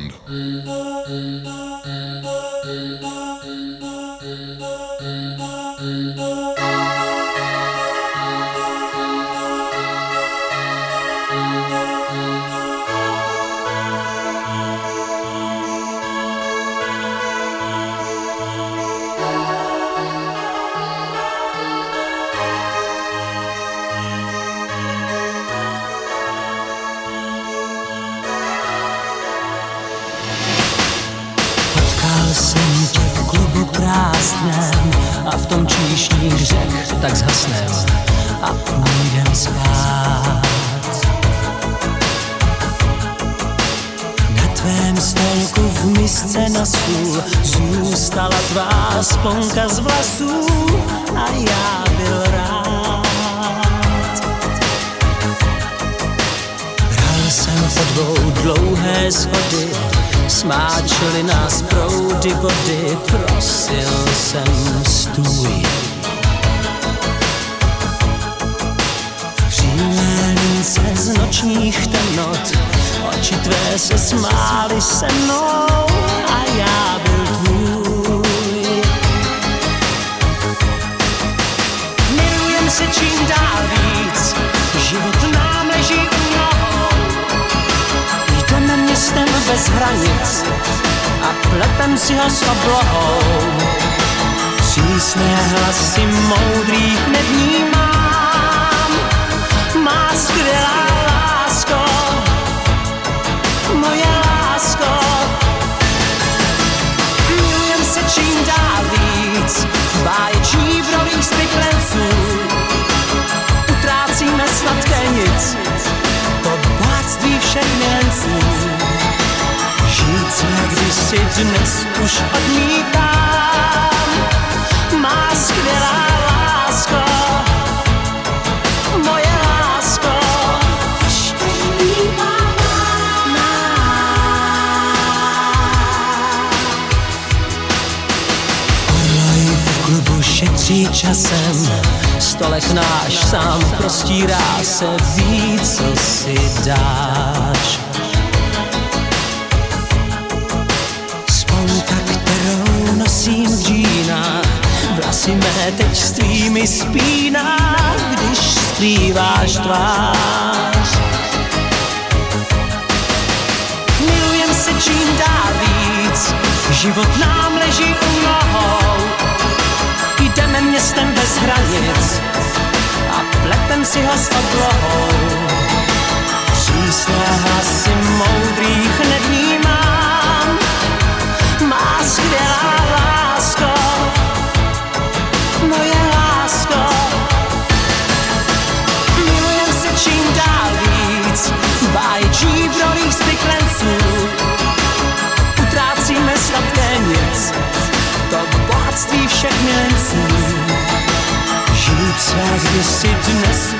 Stnem a v tom číšník řek tak zhasnem a půjdem spát. Na tvém stolku v misce na sůl zůstala tvá sponka z vlasů a já byl rád. Bral jsem po dvou dlouhé schody, smáčely nás proudy vody, prosil jsem stůj. V z nočních temnot, oči tvé se smály se mnou a já byl bez hranic a pletem si ho s oblohou. Přísné hlasy moudrých nevnímám, má skvělá lásko, moje lásko. Milujem se čím dál víc, báječní v rolích kdysi dnes už odmítám, má skvělá lásko, moje lásko. Orloj v klubu šetří časem, stolek náš sám prostírá se, ví, co si dáš. Vlasy mé teď s tvými spíná, když skrýváš tvář. Milujem se čím dál víc, život nám leží u nohou. Jdeme městem bez hranic a pletem si ho s oblohou. Přísné hlasy moudrých nevnímám, má skvělá Žít se kdysi dnes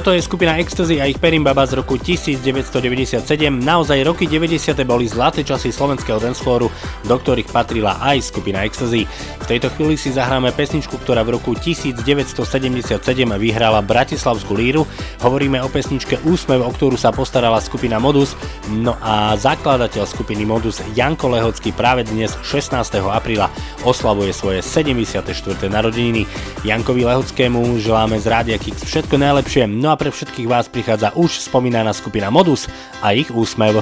Toto je skupina Ecstasy a ich Perimbaba z roku 1997. Naozaj roky 90. boli zlaté časy slovenského danceflooru, do ktorých patrila aj skupina Ecstasy. V tejto chvíli si zahráme pesničku, ktorá v roku 1977 vyhrala Bratislavskú líru. Hovoríme o pesničke Úsmev, o ktorú sa postarala skupina Modus. No a zakladateľ skupiny Modus Janko Lehocký práve dnes 16. apríla oslavuje svoje 74. narodeniny. Jankovi Lehockému želáme z Rádia Kix všetko najlepšie, No a pre všetkých vás prichádza už spomínaná skupina Modus a ich úsmev.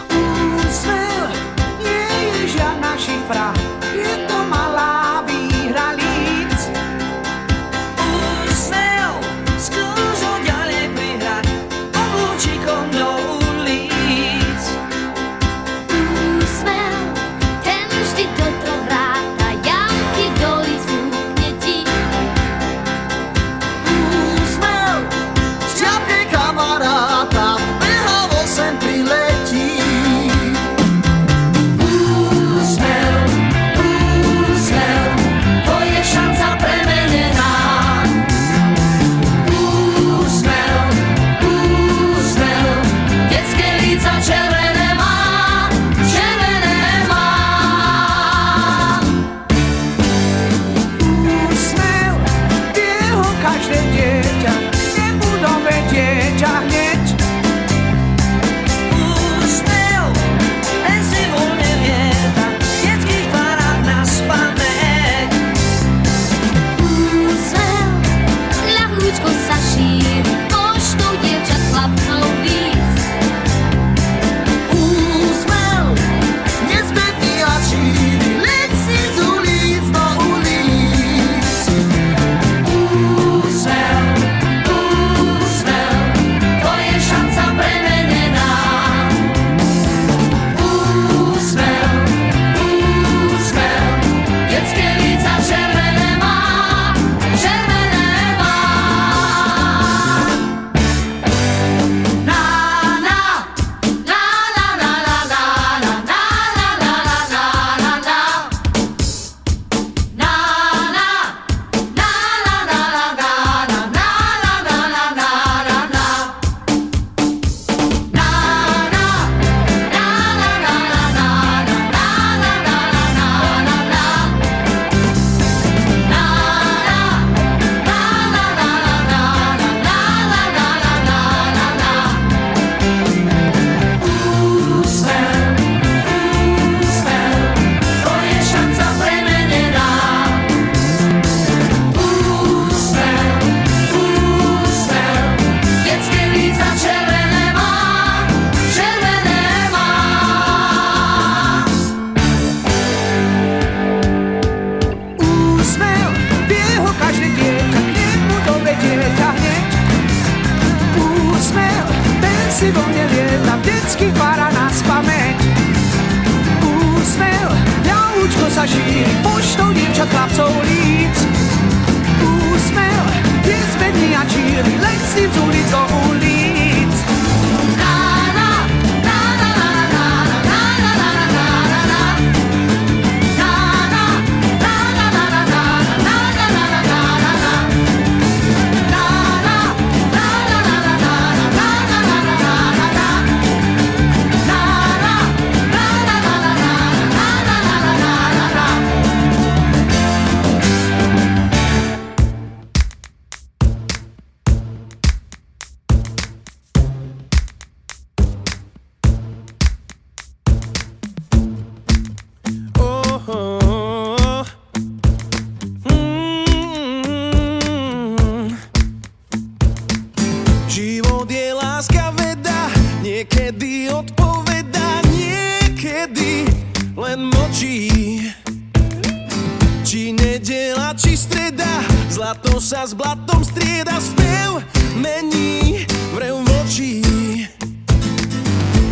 Či streda, zlato sa s blatom strieda, spev mení vrev vočí.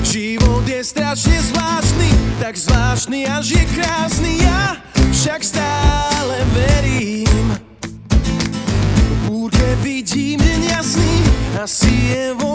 Život je strašne zvláštny, tak zvláštny až je krásny, ja však stále verím. V búrke vidím deň jasný, asi je vo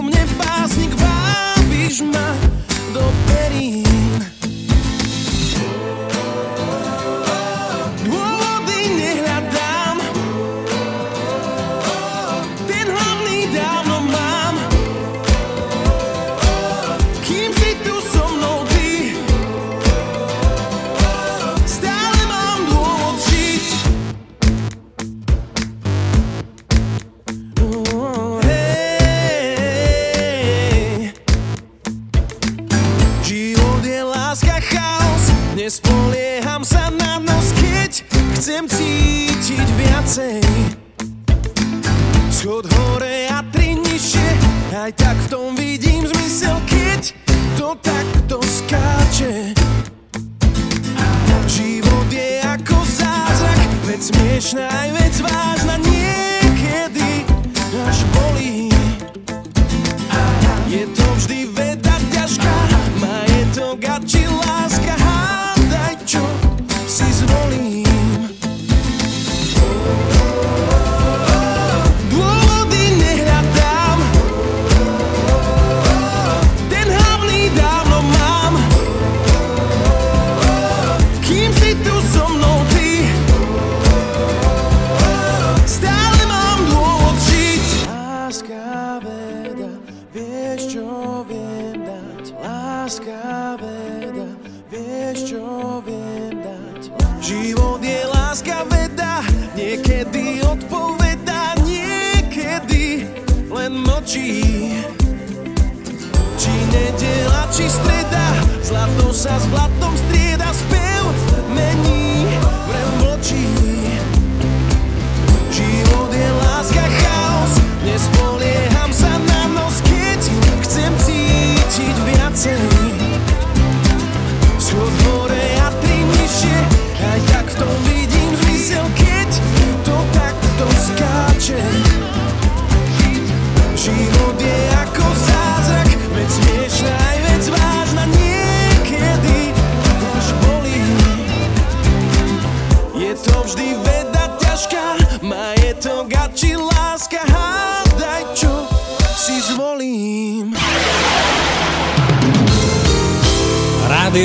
dancing.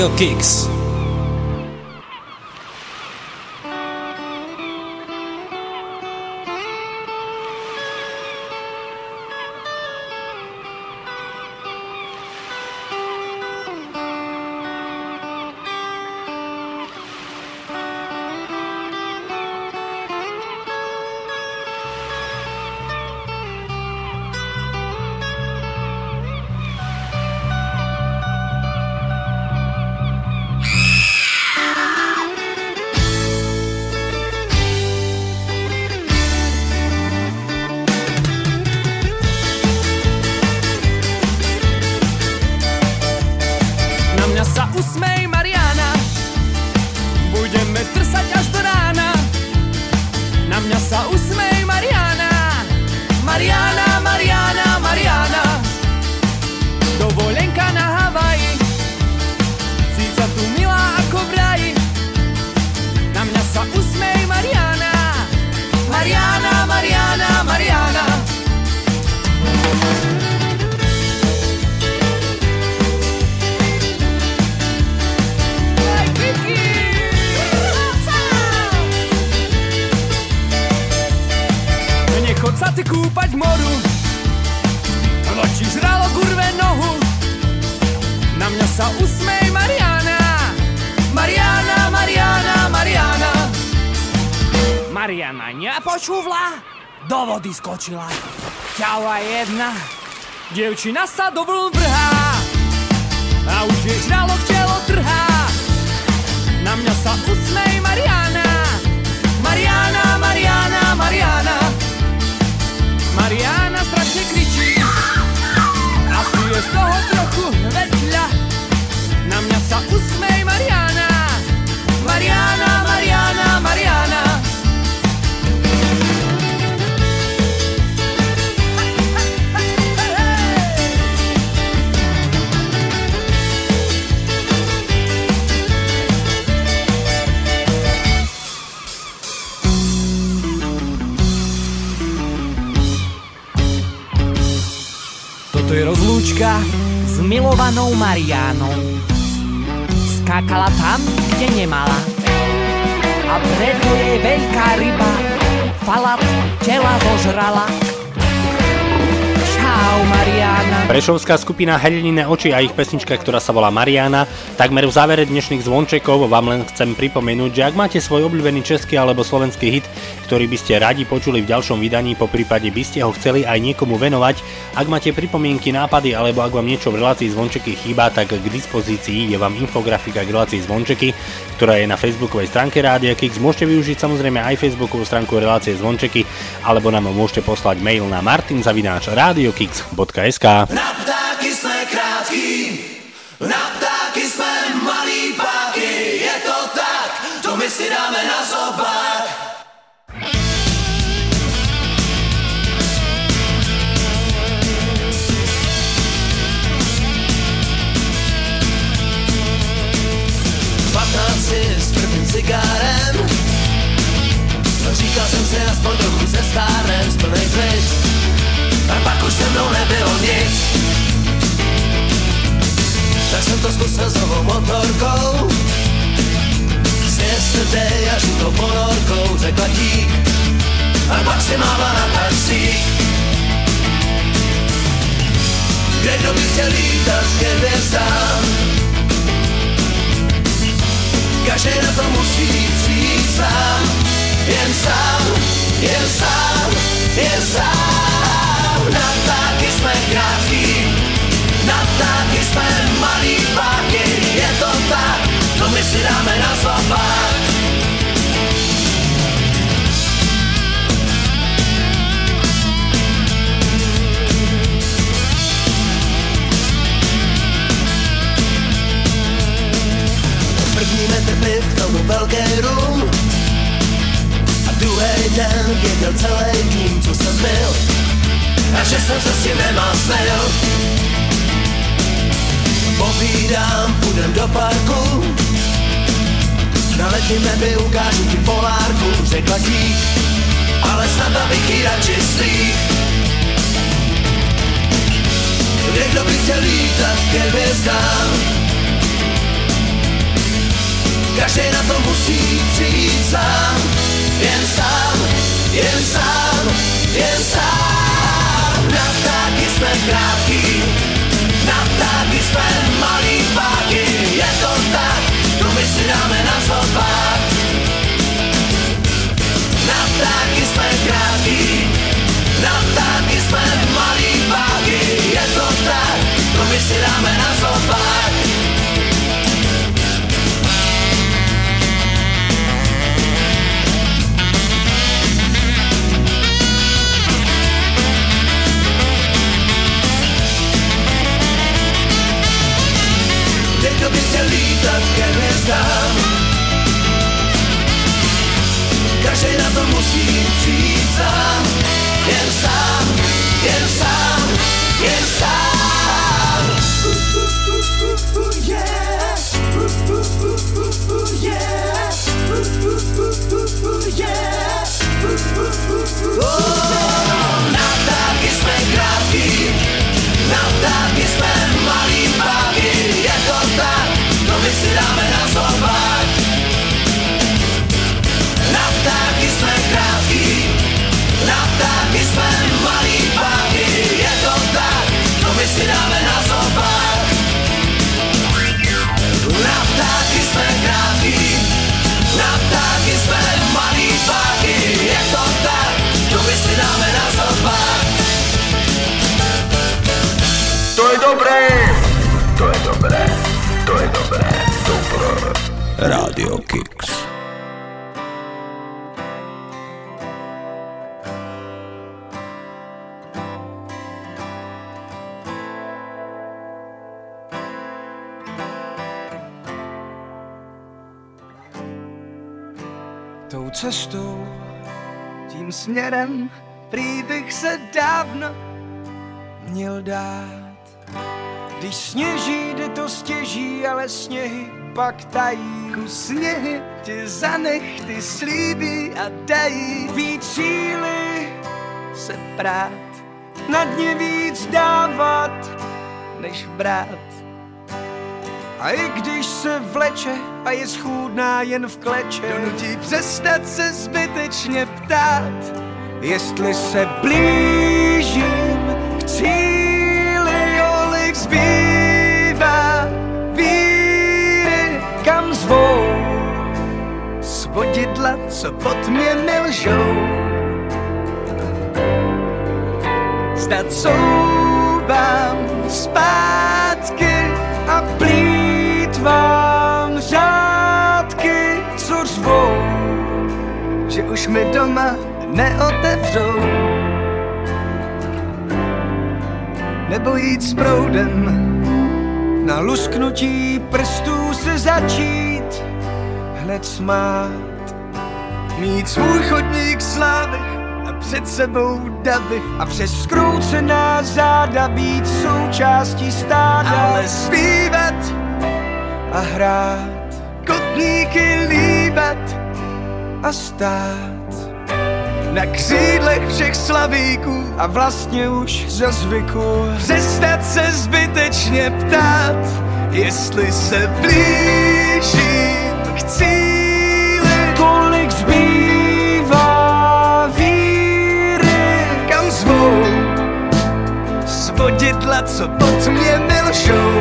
Rádio Kix. Sa usmej Mariana. Mariana, Mariana, Mariana. Mariana nepočúvla? Do vody skočila. Ťava jedna. Dievčina sa do vln vrhá. A už jej žralo včelo trhá. Na mňa sa usmej Mariana. Mariana, Mariana, Mariana. Mariana strašne kričí. Asi je z toho trochu sa usmej Mariana Mariana, Mariana, Mariana Toto je rozlúčka s milovanou Mariánou. Skákala tam, kde nemala. A preto jej veľká ryba falat tela zožrala. Prešovská skupina Helinine oči a ich pesnička, ktorá sa volá Mariana. Takmer v závere dnešných zvončekov vám len chcem pripomenúť, že ak máte svoj obľúbený český alebo slovenský hit, ktorý by ste radi počuli v ďalšom vydaní, po prípade by ste ho chceli aj niekomu venovať, ak máte pripomienky, nápady alebo ak vám niečo v relácii zvončeky chýba, tak k dispozícii je vám infografika k relácii zvončeky, ktorá je na facebookovej stránke Rádia Kix. Môžete využiť samozrejme aj facebookovú stránku relácie zvončeky alebo nám môžete poslať mail na martinzavináčradiokix.sk Na ptáky sme krátky, na ptáky sme malí páky, je to tak, to my si dáme na zobák. S prvním cigárem. Říkal jsem si aspoň trochu se stárnem Splnej klid A pak už se mnou nebylo nic. Tak jsem to zkusil s novou motorkou. S yesterday a žlutou ponorkou Řekla dík. A pak si máva na taxík. Kde kdo by chtěl lítat k hvězdám Každý na to musí přijít sám. Jen sám, jen sám, jen sám Na ptáky jsme krátký Na ptáky jsme malý páky. Je to tak, to my si dáme na zobák. První metr k tomu velký rum. A věděl celý tým, co jsem byl A že jsem se s tím nemásnil Povídám, půjdem do parku. Na letním nebi ukážu ti polárku Řekla dík, ale snad abych jí radši slík Kde kdo by chtěl lítat ke hvězdám? Každý na to musí přijít sám. Jen sám, jen sám, jen sám ptáky jsme krátký Na ptáky jsme malý páky. Je to tak, to my si dáme na zobák Na ptáky jsme krátký Na ptáky jsme malý páky. Je to tak, to my si dáme na zobák Kde chtěl lítat ke hvězdám. Každý na to musí přijít sám. Jen sám, jen sám, jen sám dobré! To je dobré, to je dobré, dobré. Radio Kicks. Tou cestou, tím směrem, prý bych se dávno měl dát. Když sněží, jde to stěží, ale sněhy pak tají. Kus sněhy ti zanech, ty slíbí a dají. Víc síly se prát, na dně víc dávat, než brát. A i když se vleče a je schůdná jen v kleče, donutí přestat se zbytečně ptát, jestli se blížím k cíli, lat, co pod mnie melżą. Zdacuwam spadki, a plitwam rzadki. Cóż že už mi doma neotevřou. Nebo jít s proudem, na lusknutí prstů se začít hned smát. Mít svůj chodník slávy a před sebou davy a přes skroucená záda být součástí stáda. Ale zpívat a hrát, kotníky líbat a stát. Na křídlech všech slavíků a vlastně už za zvyku Přestat se zbytečně ptát, jestli se blížím k cíli Kolik zbývá Svodidla, co pod mě milšou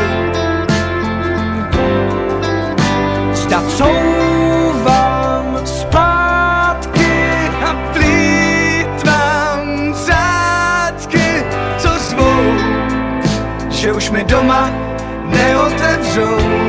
Zda couvám zpátky a plítvám řádky, co zvou, že už mi doma neotevřou.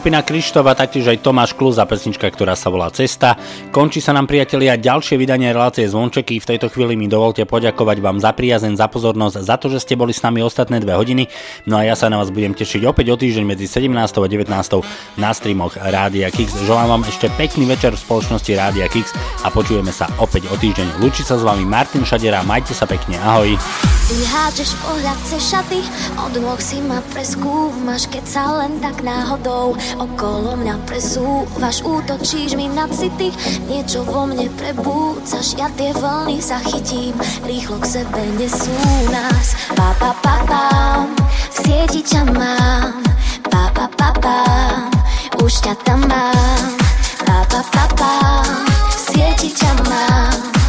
Skupina Krištof a taktiež aj Tomáš Klus a pesnička, ktorá sa volá Cesta. Končí sa nám priatelia ďalšie vydanie relácie Zvončeky. V tejto chvíli mi dovolte poďakovať vám za priazeň, za pozornosť, za to, že ste boli s nami ostatné dve hodiny. No a ja sa na vás budem tešiť opäť o týždeň medzi 17. a 19. na streamoch Rádia Kix. Želám vám ešte pekný večer v spoločnosti Rádia Kix a počujeme sa opäť o týždeň. Lúči sa s vami Martin Šadera, majte sa pekne, ahoj. Ty pohľad cez šaty, od si ma preskúmaš, keď sa len tak náhodou okolo mňa presúvaš, útočíš mi na city, niečo vo mne prebúcaš, ja tie vlny zachytím, rýchlo k sebe nesú nás. Pa, pa, pa, pa, v sieti ťa mám, pa, pa, pa, pa, už ťa tam mám, pa, pa, pa, pa, v sieti ťa mám,